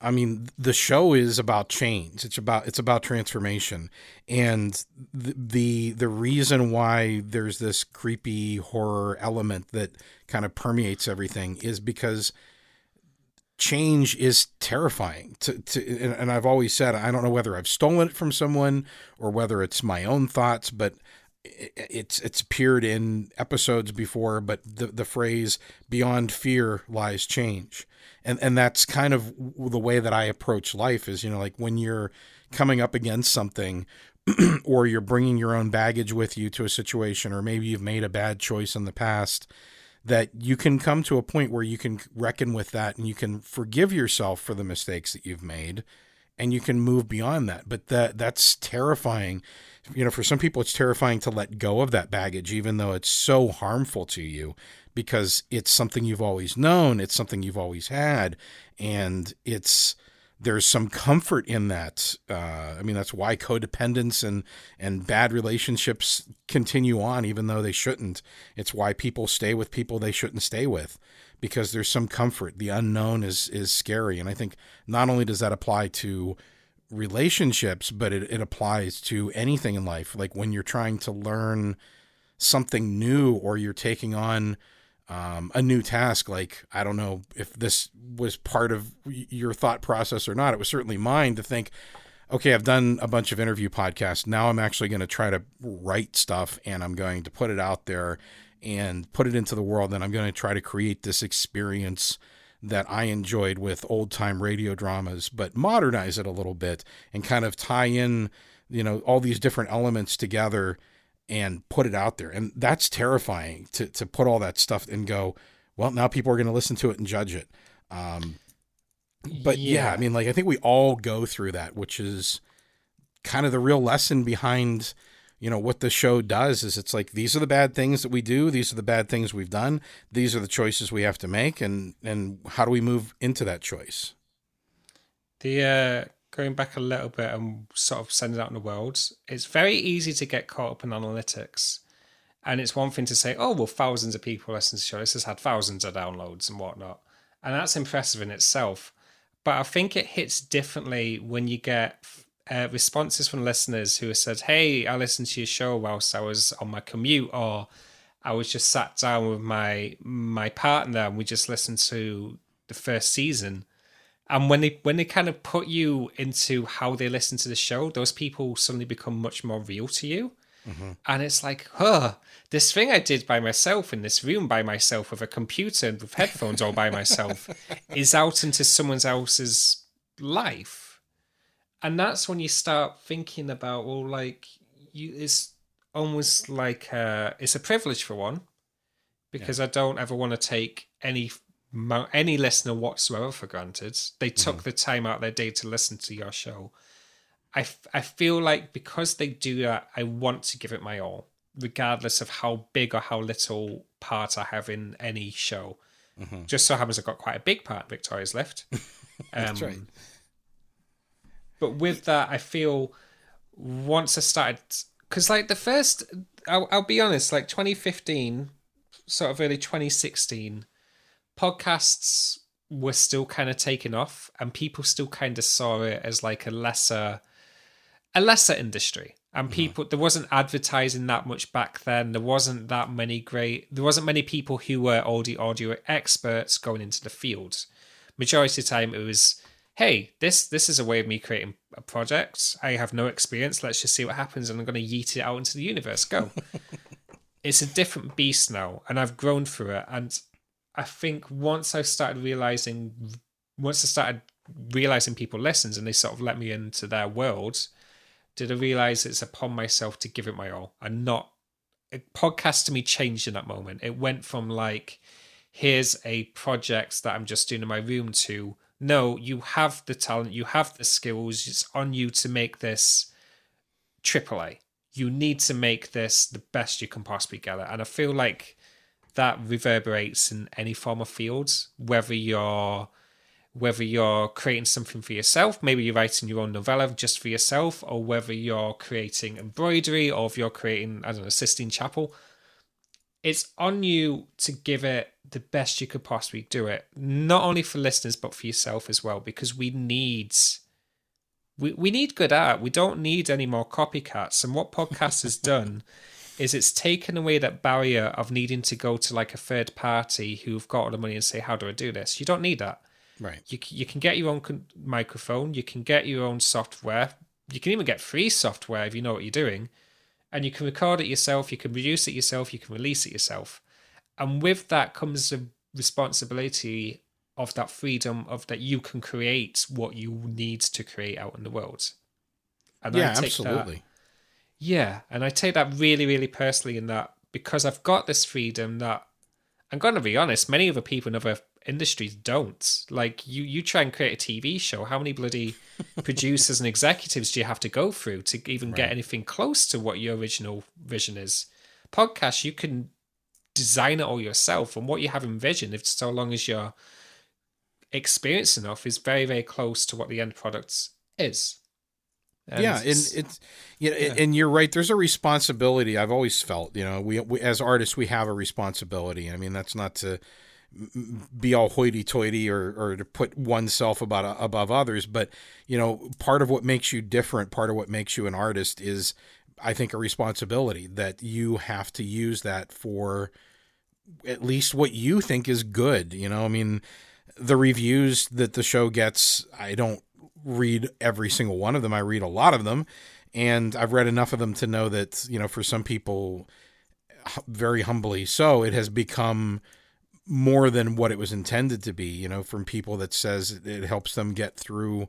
I mean, the show is about change. It's about it's about transformation, and the the, the reason why there's this creepy horror element that kind of permeates everything is because change is terrifying to, to and, and I've always said I don't know whether I've stolen it from someone or whether it's my own thoughts, but it's it's appeared in episodes before, but the the phrase "beyond fear lies change," and and that's kind of the way that I approach life. Is you know like when you're coming up against something, *clears throat* or you're bringing your own baggage with you to a situation, or maybe you've made a bad choice in the past, that you can come to a point where you can reckon with that and you can forgive yourself for the mistakes that you've made, and you can move beyond that. But that that's terrifying you know, for some people, it's terrifying to let go of that baggage, even though it's so harmful to you because it's something you've always known, it's something you've always had, and it's there's some comfort in that. Uh, I mean, that's why codependence and and bad relationships continue on, even though they shouldn't. It's why people stay with people they shouldn't stay with, because there's some comfort. The unknown is is scary, and I think not only does that apply to relationships, but it, it applies to anything in life. Like when you're trying to learn something new or you're taking on um, a new task. Like, I don't know if this was part of your thought process or not. It was certainly mine to think, okay, I've done a bunch of interview podcasts. Now I'm actually going to try to write stuff and I'm going to put it out there and put it into the world. And I'm going to try to create this experience that I enjoyed with old time radio dramas, but modernize it a little bit and kind of tie in, you know, all these different elements together and put it out there. And that's terrifying to, to put all that stuff and go, well, now people are going to listen to it and judge it. Um, but yeah. yeah, I mean, like, I think we all go through that, which is kind of the real lesson behind you know what the show does is it's like these are the bad things that we do these are the bad things we've done these are the choices we have to make and and how do we move into that choice the uh going back a little bit and sort of sending out in the world it's very easy to get caught up in analytics. And it's one thing to say oh well thousands of people listen to the show. This has had thousands of downloads and whatnot. And that's impressive in itself. But i think it hits differently when you get uh, responses from listeners who have said, "Hey, I listened to your show whilst I was on my commute," or "I was just sat down with my my partner and we just listened to the first season." And when they when they kind of put you into how they listen to the show, those people suddenly become much more real to you. Mm-hmm. And it's like, huh, this thing I did by myself in this room by myself with a computer and with headphones all by myself *laughs* is out into someone else's life and that's when you start thinking about well like you it's almost like uh, it's a privilege for one because yeah. i don't ever want to take any any listener whatsoever for granted they took mm-hmm. the time out of their day to listen to your show I, I feel like because they do that i want to give it my all regardless of how big or how little part i have in any show mm-hmm. just so happens i've got quite a big part in victoria's lift *laughs* that's um, right but with that, I feel once I started, because like the first, I'll, I'll be honest, like 2015, sort of early 2016, podcasts were still kind of taking off, and people still kind of saw it as like a lesser, a lesser industry. And mm-hmm. people, there wasn't advertising that much back then. There wasn't that many great, there wasn't many people who were audio audio experts going into the field. Majority of the time, it was hey, this this is a way of me creating a project. I have no experience. Let's just see what happens, and I'm going to yeet it out into the universe. Go. *laughs* it's a different beast now, and I've grown through it. And I think once I started realizing, once I started realizing people listens, and they sort of let me into their world, did I realize it's upon myself to give it my all, and not. Podcast to me changed in that moment. It went from like, here's a project that I'm just doing in my room to no, you have the talent, you have the skills. It's on you to make this AAA. you need to make this the best you can possibly get it. And I feel like that reverberates in any form of fields, whether you're whether you're creating something for yourself, maybe you're writing your own novella just for yourself, or whether you're creating embroidery, or if you're creating, I don't know, Sistine Chapel. It's on you to give it the best you could possibly do it, not only for listeners, but for yourself as well, because we need we, we need good art. We don't need any more copycats. And what *laughs* podcast has done is it's taken away that barrier of needing to go to like a third party who've got all the money and say, "How do I do this?" You don't need that. Right. You you can get your own con- microphone. You can get your own software. You can even get free software if you know what you're doing, and you can record it yourself. You can produce it yourself. You can release it yourself, and with that comes the responsibility of that freedom of that you can create what you need to create out in the world. And yeah, take that- absolutely. Yeah, and I take that really, really personally in that because I've got this freedom that I'm going to be honest, many other people in other industries don't. Like you, you try and create a TV show. How many bloody *laughs* producers and executives do you have to go through to even get anything close to what your original vision is? Podcast, you can design it all yourself, and what you have envisioned, if so long as you're experienced enough, is very, very close to what the end product is. And yeah, and it's- you know, yeah. and you're right. There's a responsibility. I've always felt, you know, we, we as artists we have a responsibility. I mean, that's not to be all hoity-toity or or to put oneself about above others, but you know, part of what makes you different, part of what makes you an artist is, I think, a responsibility that you have to use that for at least what you think is good. You know, I mean, the reviews that the show gets, I don't read every single one of them. I read a lot of them, and I've read enough of them to know that you know, for some people, very humbly so, it has become more than what it was intended to be. You know, from people that says it helps them get through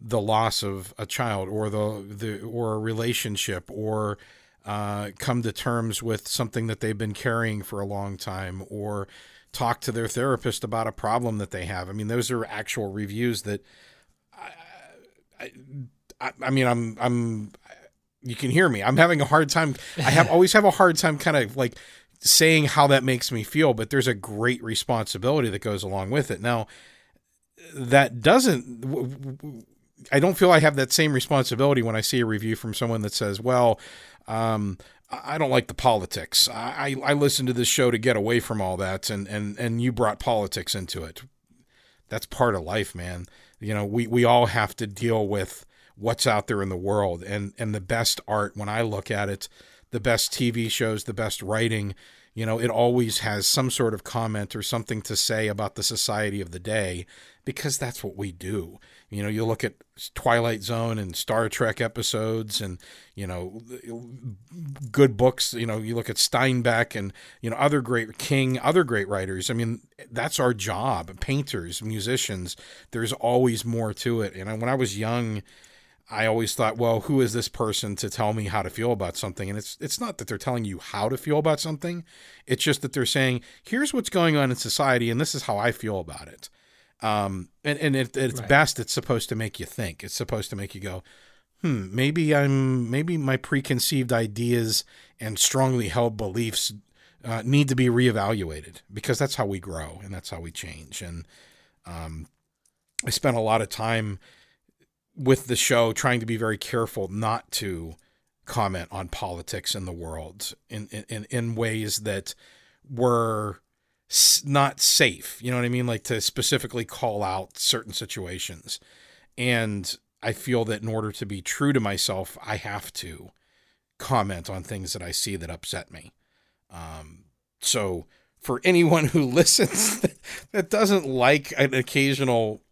the loss of a child or the the or a relationship or uh, come to terms with something that they've been carrying for a long time or talk to their therapist about a problem that they have. I mean, those are actual reviews that I, I, mean, I'm, I'm, you can hear me. I'm having a hard time. I have *laughs* always have a hard time kind of like saying how that makes me feel, but there's a great responsibility that goes along with it. Now, that doesn't, I don't feel I have that same responsibility when I see a review from someone that says, well, um, I don't like the politics. I, I I listen to this show to get away from all that, and, and, and you brought politics into it that's part of life, man. You know, we, we all have to deal with what's out there in the world and, and the best art when I look at it, the best TV shows, the best writing, you know, it always has some sort of comment or something to say about the society of the day because that's what we do. You know, you look at Twilight Zone and Star Trek episodes and, you know, good books, you know, you look at Steinbeck and, you know, other great King, other great writers. I mean, that's our job. Painters, musicians, there's always more to it. And when I was young, I always thought, well, who is this person to tell me how to feel about something? And it's it's not that they're telling you how to feel about something. It's just that they're saying, here's what's going on in society, and this is how I feel about it. Um, and and at, its Right. best, it's supposed to make you think. It's supposed to make you go, hmm, maybe I'm maybe my preconceived ideas and strongly held beliefs uh, need to be reevaluated because that's how we grow and that's how we change. And um, I spent a lot of time with the show trying to be very careful not to comment on politics in the world in in, in ways that were not safe you know what i mean like to specifically call out certain situations and i feel that in order to be true to myself i have to comment on things that i see that upset me um, so for *laughs* anyone who listens *laughs* that doesn't like an occasional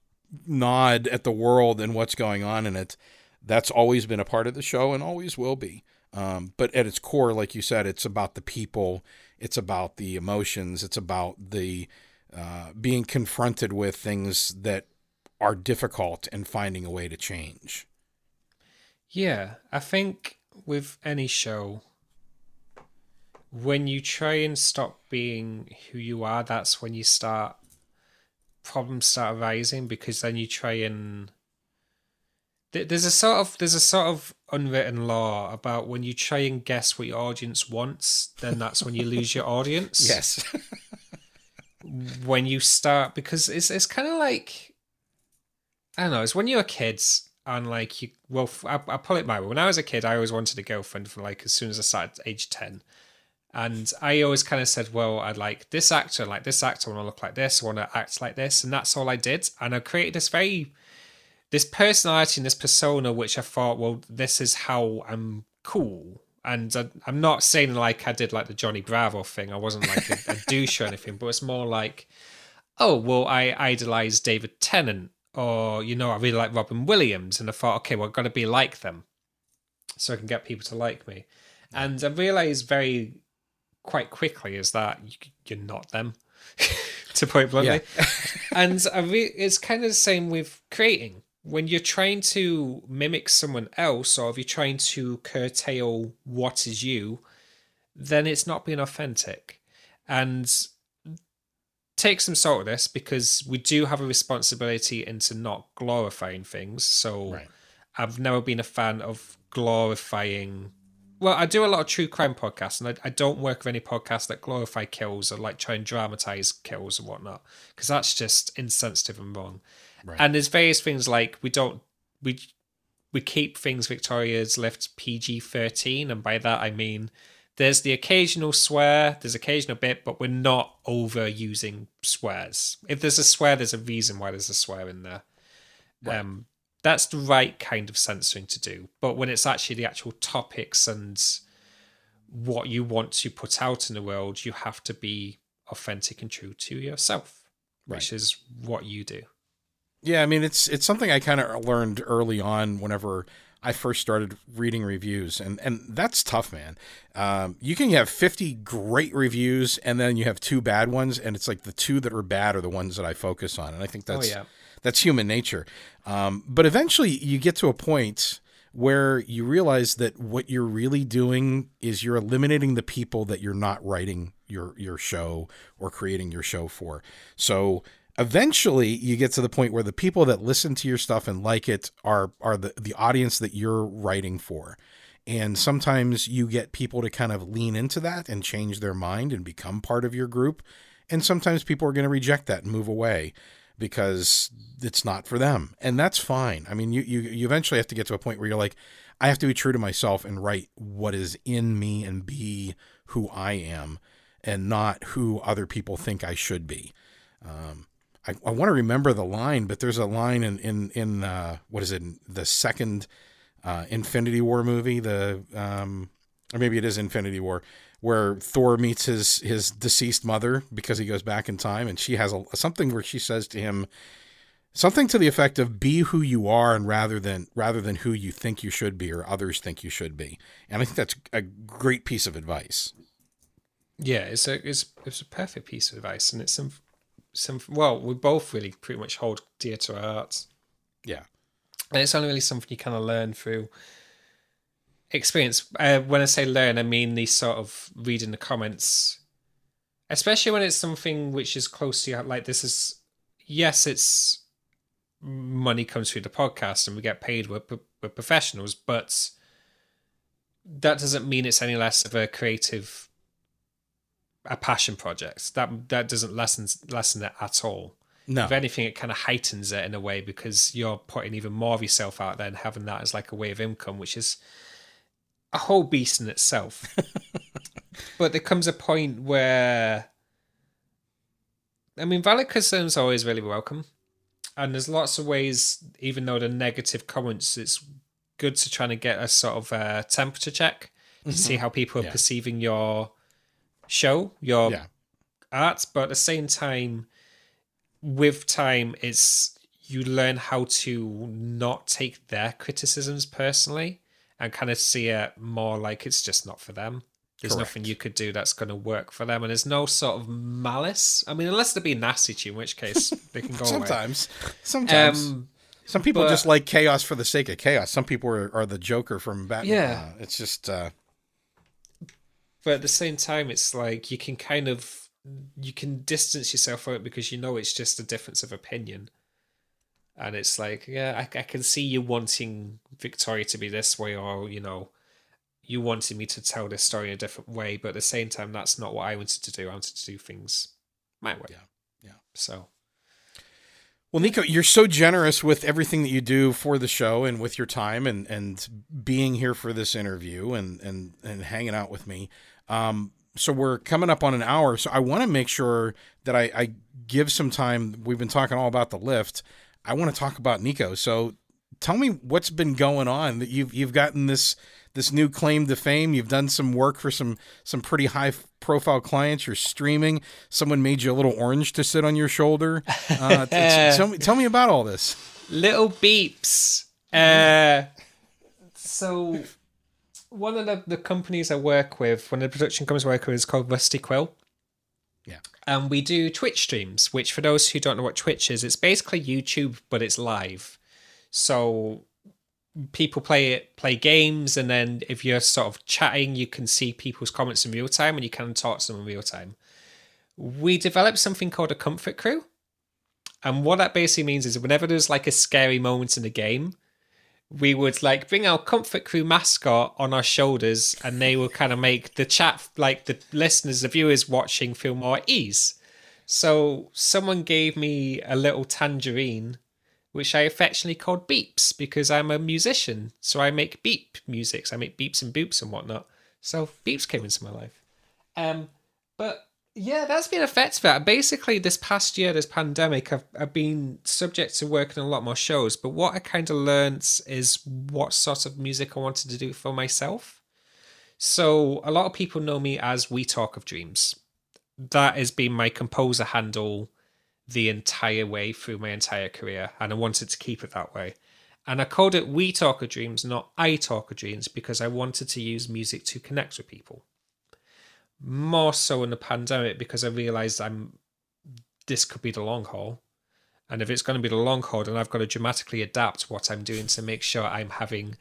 nod at the world and what's going on in it. That's always been a part of the show and always will be. Um, but at its core, like you said, it's about the people, it's about the emotions, it's about the uh, being confronted with things that are difficult and finding a way to change. Yeah, I think with any show, when you try and stop being who you are, that's when you start problems start arising because then you try and there's a sort of there's a sort of unwritten law about when you try and guess what your audience wants, then that's when you lose your audience. *laughs* Yes. when you start because it's it's kind of like I don't know. It's when you're kids and like you. Well, I pull it my way. When I was a kid, I always wanted a girlfriend from like as soon as I started age ten, and I always kind of said, well, I'd like this actor, like this actor, I want to look like this, I want to act like this, and that's all I did. And I created this very this personality and this persona, which I thought, well, this is how I'm cool. And I, I'm not saying like I did like the Johnny Bravo thing. I wasn't like a, a *laughs* douche or anything, but it's more like, oh, well, I idolize David Tennant, or you know, I really like Robin Williams, and I thought, okay, well, I've got to be like them, so I can get people to like me. And I realized very quite quickly is that you, you're not them, *laughs* to put it bluntly. *laughs* and I re- it's kind of the same with creating. When you're trying to mimic someone else, or if you're trying to curtail what is you, then it's not being authentic. And take some salt of this because we do have a responsibility into not glorifying things. So Right. I've never been a fan of glorifying. Well, I do a lot of true crime podcasts, and I, I don't work with any podcasts that glorify kills or like try and dramatize kills and whatnot, because that's just insensitive and wrong. And there's various things like we don't we we keep things Victoria's Lift PG thirteen, and by that I mean there's the occasional swear, there's occasional bit, but we're not overusing swears. If there's a swear, there's a reason why there's a swear in there. Um, that's the right kind of censoring to do. But when it's actually the actual topics and what you want to put out in the world, you have to be authentic and true to yourself, which is what you do. Yeah, I mean it's it's something I kind of learned early on whenever I first started reading reviews, and and that's tough, man. Um, you can have fifty great reviews, and then you have two bad ones, and it's like the two that are bad are the ones that I focus on, and I think that's yeah. that's human nature. Um, but eventually, you get to a point where you realize that what you're really doing is you're eliminating the people that you're not writing your your show or creating your show for. So eventually you get to the point where the people that listen to your stuff and like it are are the, the audience that you're writing for. And sometimes you get people to kind of lean into that and change their mind and become part of your group. And sometimes people are going to reject that and move away because it's not for them. And that's fine. I mean, you, you, you eventually have to get to a point where you're like, I have to be true to myself and write what is in me and be who I am and not who other people think I should be. Um, I, I want to remember the line, but there's a line in, in, in uh, what is it, the second uh, Infinity War movie, the, um, or maybe it is Infinity War, where Thor meets his his deceased mother because he goes back in time, and she has a, something where she says to him something to the effect of "Be who you are, and rather than rather than who you think you should be or others think you should be." And I think that's a great piece of advice. Yeah, it's a it's it's a perfect piece of advice, and it's some some well, we both really pretty much hold dear to our hearts, Yeah, and it's only really something you kind of learn through experience. Uh, when I say learn, I mean the sort of reading the comments, especially when it's something which is close to you. Like this is yes, it's money comes through the podcast and we get paid. We're, we're professionals, but that doesn't mean it's any less of a creative a passion project. That that doesn't lessen lessen it at all. no, If anything, it kind of heightens it in a way because you're putting even more of yourself out there and having that as like a way of income, which is a whole beast in itself. *laughs* but there comes a point where, I mean, valid concerns are always really welcome, and there's lots of ways. Even though the negative comments, it's good to try and get a sort of uh, temperature check to see how people are Yeah. perceiving your show, your yeah, art, but at the same time, with time, it's you learn how to not take their criticisms personally and kind of see it more like it's just not for them. There's Correct. nothing you could do that's going to work for them, and there's no sort of malice. I mean, unless they're being nasty to you, in which case *laughs* they can go away. sometimes, sometimes. Um, Some people but- just like chaos for the sake of chaos. Some people are, are the Joker from Batman. Yeah. Uh, it's just uh, but at the same time, it's like you can kind of you can distance yourself from it because you know it's just a difference of opinion. And it's like, yeah, I, I can see you wanting Victoria to be this way, or you know, you wanted me to tell this story in a different way, but at the same time, that's not what I wanted to do. I wanted to do things my way. Yeah, yeah. So Well, Nico, you're so generous with everything that you do for the show and with your time and, and being here for this interview and, and, and hanging out with me. Um, so we're coming up on an hour. So I want to make sure that I, I give some time. We've been talking all about the lift. I want to talk about Nico. So tell me what's been going on that you've, you've gotten this, this new claim to fame. You've done some work for some, some pretty high profile clients. You're streaming. Someone made you a little orange to sit on your shoulder. *laughs* Uh, t- t- tell me, tell me about all this. little beeps. Uh, so one of the, the companies I work with, one of the production companies I work with is called Rusty Quill. Yeah. And we do Twitch streams, which for those who don't know what Twitch is, it's basically YouTube, but it's live. So people play it, play games, and then if you're sort of chatting, you can see people's comments in real time and you can talk to them in real time. We developed something called a comfort crew. And what that basically means is whenever there's like a scary moment in the game, we would like bring our comfort crew mascot on our shoulders and they will kind of make the chat like the listeners the viewers watching feel more at ease. So someone gave me a little tangerine which i affectionately called beeps because i'm a musician. So i make beep music. So i make beeps and boops and whatnot. So beeps came into my life. Um but yeah, that's been effective. That basically this past year, this pandemic, I've I've been subject to working a lot more shows. But what I kind of learned is what sort of music I wanted to do for myself. So a lot of people know me as We Talk of Dreams. That has been my composer handle the entire way through my entire career, and I wanted to keep it that way. And I called it We Talk of Dreams, not I Talk of Dreams, because I wanted to use music to connect with people more so in the pandemic because I realized I'm this could be the long haul. And if it's going to be the long haul, then I've got to dramatically adapt what I'm doing to make sure I'm having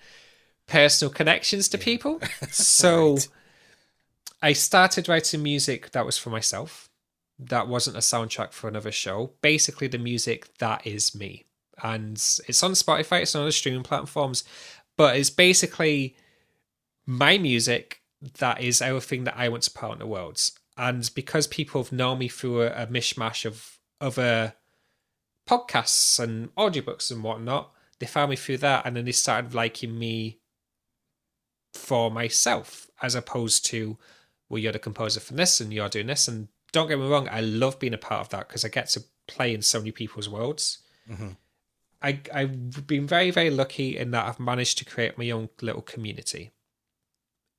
personal connections to people. *laughs* So Right. I started writing music that was for myself. That wasn't a soundtrack for another show. Basically, the music that is me. And it's on Spotify, it's on other streaming platforms, but it's basically my music that is everything that I want to put out in the world. And because people have known me through a, a mishmash of other podcasts and audiobooks and whatnot, they found me through that and then they started liking me for myself as opposed to, well, you're the composer for this and you're doing this. And don't get me wrong, I love being a part of that because I get to play in so many people's worlds. Mm-hmm. I, I've been very, very lucky in that I've managed to create my own little community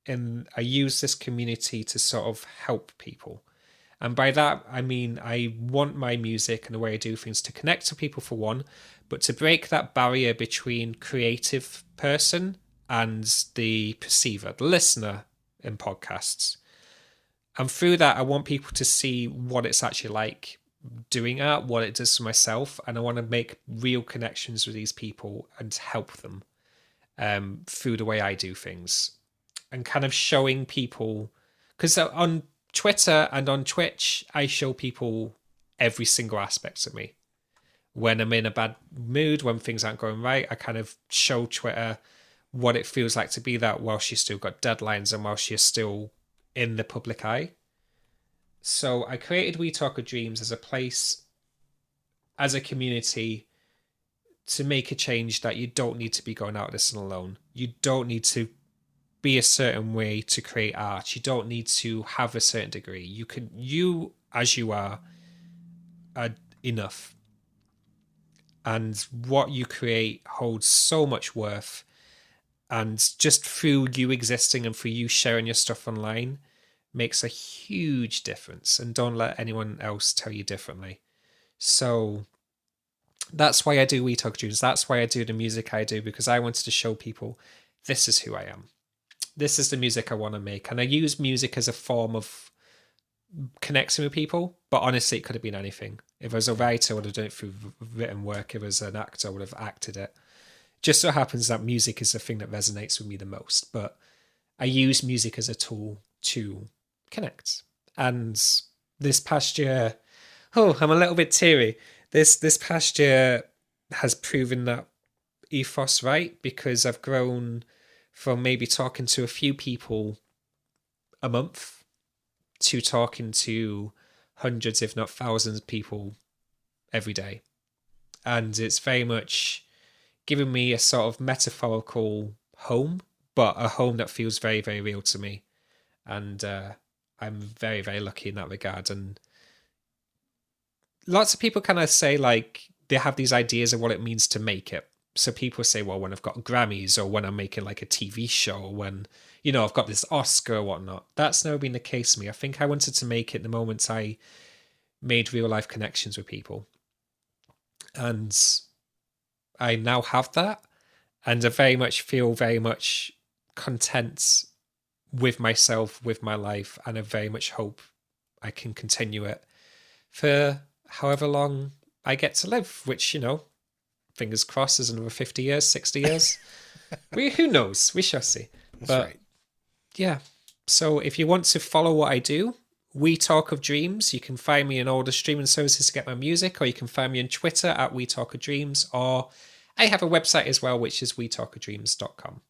and I use this community to sort of help people. And by that, I mean I want my music and the way I do things to connect to people for one, but to break that barrier between creative person and the perceiver, the listener in podcasts. And through that, I want people to see what it's actually like doing art, what it does for myself, and I want to make real connections with these people and help them um, through the way I do things and kind of showing people because uh, on Twitter and on Twitch, I show people every single aspect of me. When I'm in a bad mood, when things aren't going right, I kind of show Twitter what it feels like to be that while she's still got deadlines and while she's still in the public eye. So I created We Talk of Dreams as a place, as a community, to make a change that you don't need to be going out this alone. You don't need to be a certain way to create art. You don't need to have a certain degree. You can you as you are are enough. And what you create holds so much worth. And just through you existing and for you sharing your stuff online makes a huge difference. And don't let anyone else tell you differently. So that's why I do We Talk Tunes. That's why I do the music I do because I wanted to show people this is who I am this is the music I want to make. And I use music as a form of connecting with people, but honestly, it could have been anything. If I was a writer, I would have done it through written work. If I was an actor, I would have acted it. Just so happens that music is the thing that resonates with me the most, but I use music as a tool to connect. And this past year, oh, I'm a little bit teary. This this past year, has proven that ethos right because I've grown from maybe talking to a few people a month to talking to hundreds, if not thousands, of people every day. And it's very much given me a sort of metaphorical home, but a home that feels very, very real to me. And uh, I'm very, very lucky in that regard. And lots of people kind of say, like, they have these ideas of what it means to make it. So people say, well, when I've got Grammys or when I'm making like a TV show, or when, you know, I've got this Oscar or whatnot. That's never been the case for me. I think I wanted to make it the moment I made real life connections with people. And I now have that. And I very much feel very much content with myself, with my life. And I very much hope I can continue it for however long I get to live, which, you know, fingers crossed is another 50 years, 60 years. *laughs* we, who knows? We shall see. That's but right. yeah. So if you want to follow what I do, We Talk of Dreams, you can find me in all the streaming services to get my music, or you can find me on Twitter at We Talk of Dreams, or I have a website as well, which is wetalkofdreams.com.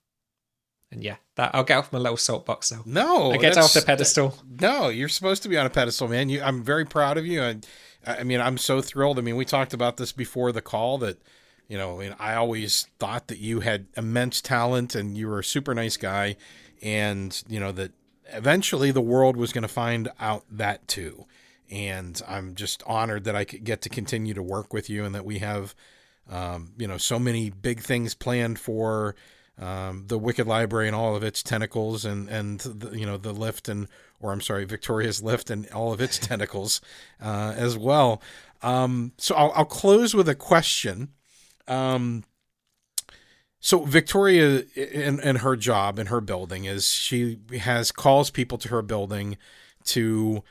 And yeah, that I'll get off my little soapbox now. No, I get off the pedestal. No, you're supposed to be on a pedestal, man. You, I'm very proud of you. And I mean, I'm so thrilled. I mean, we talked about this before the call that, you know, and I always thought that you had immense talent and you were a super nice guy, and you know that eventually the world was going to find out that too. And I'm just honored that I could get to continue to work with you and that we have, um, you know, so many big things planned for um, the Wicked Library and all of its tentacles, and and the, you know the lift and or I'm sorry, Victoria's lift and all of its tentacles uh, as well. Um, so I'll, I'll close with a question. Um, so Victoria in, in her job in her building is she has calls people to her building to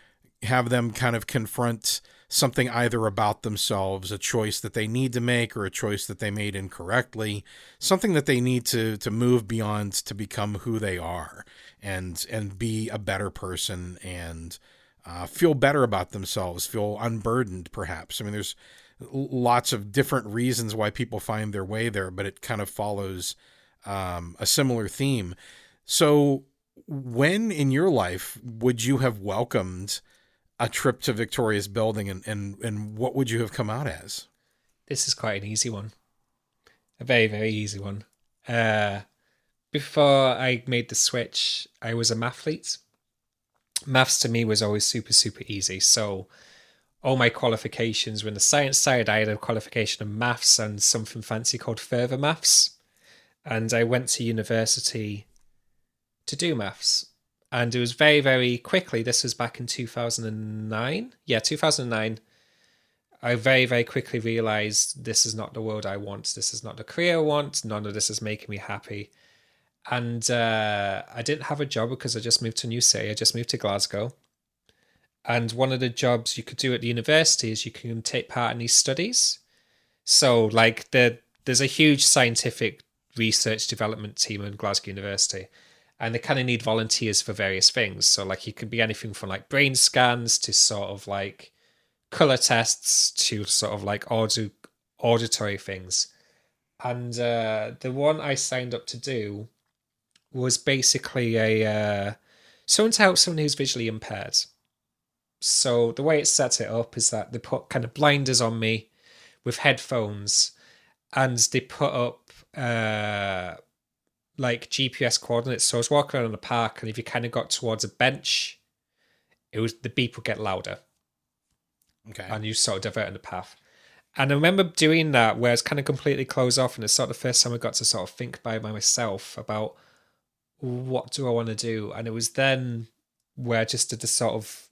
have them kind of confront something either about themselves, a choice that they need to make or a choice that they made incorrectly, something that they need to to move beyond to become who they are and and be a better person and uh, feel better about themselves, feel unburdened perhaps. I mean there's lots of different reasons why people find their way there, but it kind of follows um, a similar theme. So when in your life would you have welcomed a trip to Victoria's building and, and, and what would you have come out as? This is quite an easy one. A very, very easy one. Uh, before I made the switch, I was a mathlete. Maths to me was always super, super easy. So all my qualifications were in the science side. I had a qualification in maths and something fancy called further maths. And I went to university to do maths. And it was very, very quickly. This was back in 2009. Yeah, 2009. I very, very quickly realized this is not the world I want. This is not the career I want. None of this is making me happy. And uh, I didn't have a job because I just moved to new city. I just moved to Glasgow. And one of the jobs you could do at the university is you can take part in these studies. So, like, the, there's a huge scientific research development team in Glasgow University and they kind of need volunteers for various things. So like it could be anything from like brain scans to sort of like color tests to sort of like audio auditory things. And uh, the one I signed up to do was basically a uh, someone to help someone who's visually impaired. So the way it sets it up is that they put kind of blinders on me with headphones, and they put up uh, like GPS coordinates. So I was walking around in the park, and if you kind of got towards a bench, it was the beep would get louder, Okay. and you sort of divert in the path. And I remember doing that where it's kind of completely closed off, and it's sort of the first time I got to sort of think by myself about what do I want to do, and it was then where I just did the sort of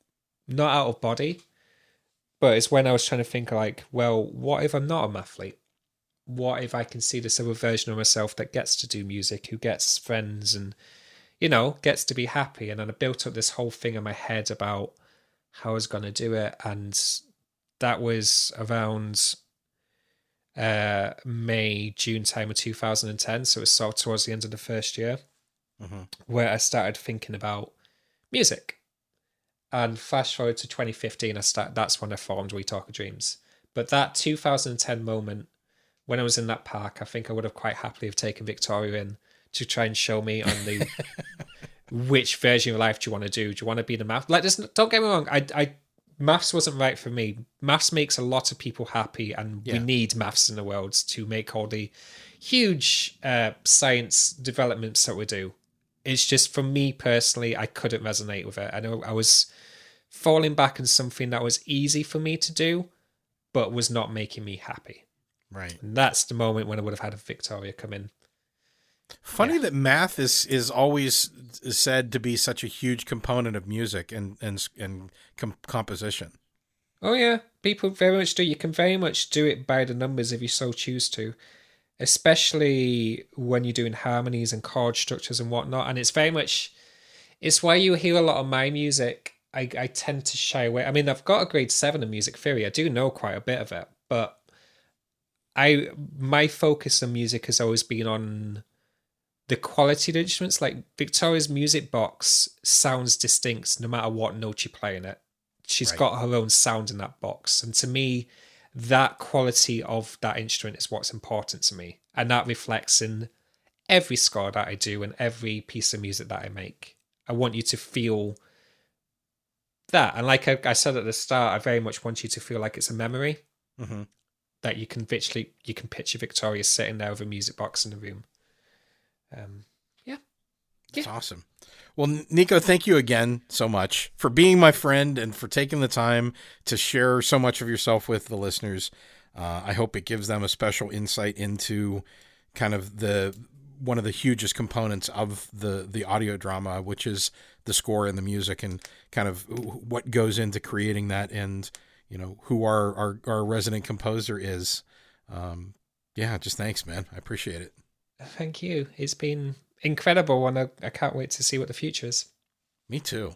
not out of body, but it's when I was trying to think like, well, what if I'm not a mathlete? what if I can see this other version of myself that gets to do music, who gets friends and, you know, gets to be happy? And then I built up this whole thing in my head about how I was going to do it. And that was around uh, May, June time of 2010. So it was sort of towards the end of the first year Mhm. where I started thinking about music. And fast forward to 2015, I start, that's when I formed We Talk of Dreams. But that 2010 moment when I was in that park, I think I would have quite happily have taken Victoria in to try and show me on the *laughs* which version of life do you want to do? Do you want to be the math? Like, this, don't get me wrong. I, I, maths wasn't right for me. Maths makes a lot of people happy, and we need maths in the world to make all the huge uh, science developments that we do. It's just for me personally, I couldn't resonate with it. I know I was falling back on something that was easy for me to do, but was not making me happy. Right. And that's the moment when I would have had a Victoria come in. Funny that math is is always said to be such a huge component of music and and and com- composition. Oh yeah, people very much do. You can very much do it by the numbers if you so choose to, especially when you're doing harmonies and chord structures and whatnot. And it's very much, it's why you hear a lot of my music. I I tend to shy away. I mean, I've got a grade seven in music theory. I do know quite a bit of it, but I my focus on music has always been on the quality of the instruments. Like Victoria's music box sounds distinct no matter what note you play in it. She's Right. got her own sound in that box. And to me, that quality of that instrument is what's important to me. And that reflects in every score that I do and every piece of music that I make. I want you to feel that. And like I, I said at the start, I very much want you to feel like it's a memory Mm-hmm. that you can literally you can picture Victoria sitting there with a music box in the room. Um, yeah, awesome. Well, Nico, thank you again so much for being my friend and for taking the time to share so much of yourself with the listeners. Uh, I hope it gives them a special insight into kind of the one of the hugest components of the the audio drama, which is the score and the music, and kind of what goes into creating that, and you know who our our, our resident composer is. Um, yeah, just thanks, man. I appreciate it. thank you. It's been incredible, and I, I can't wait to see what the future is. Me too.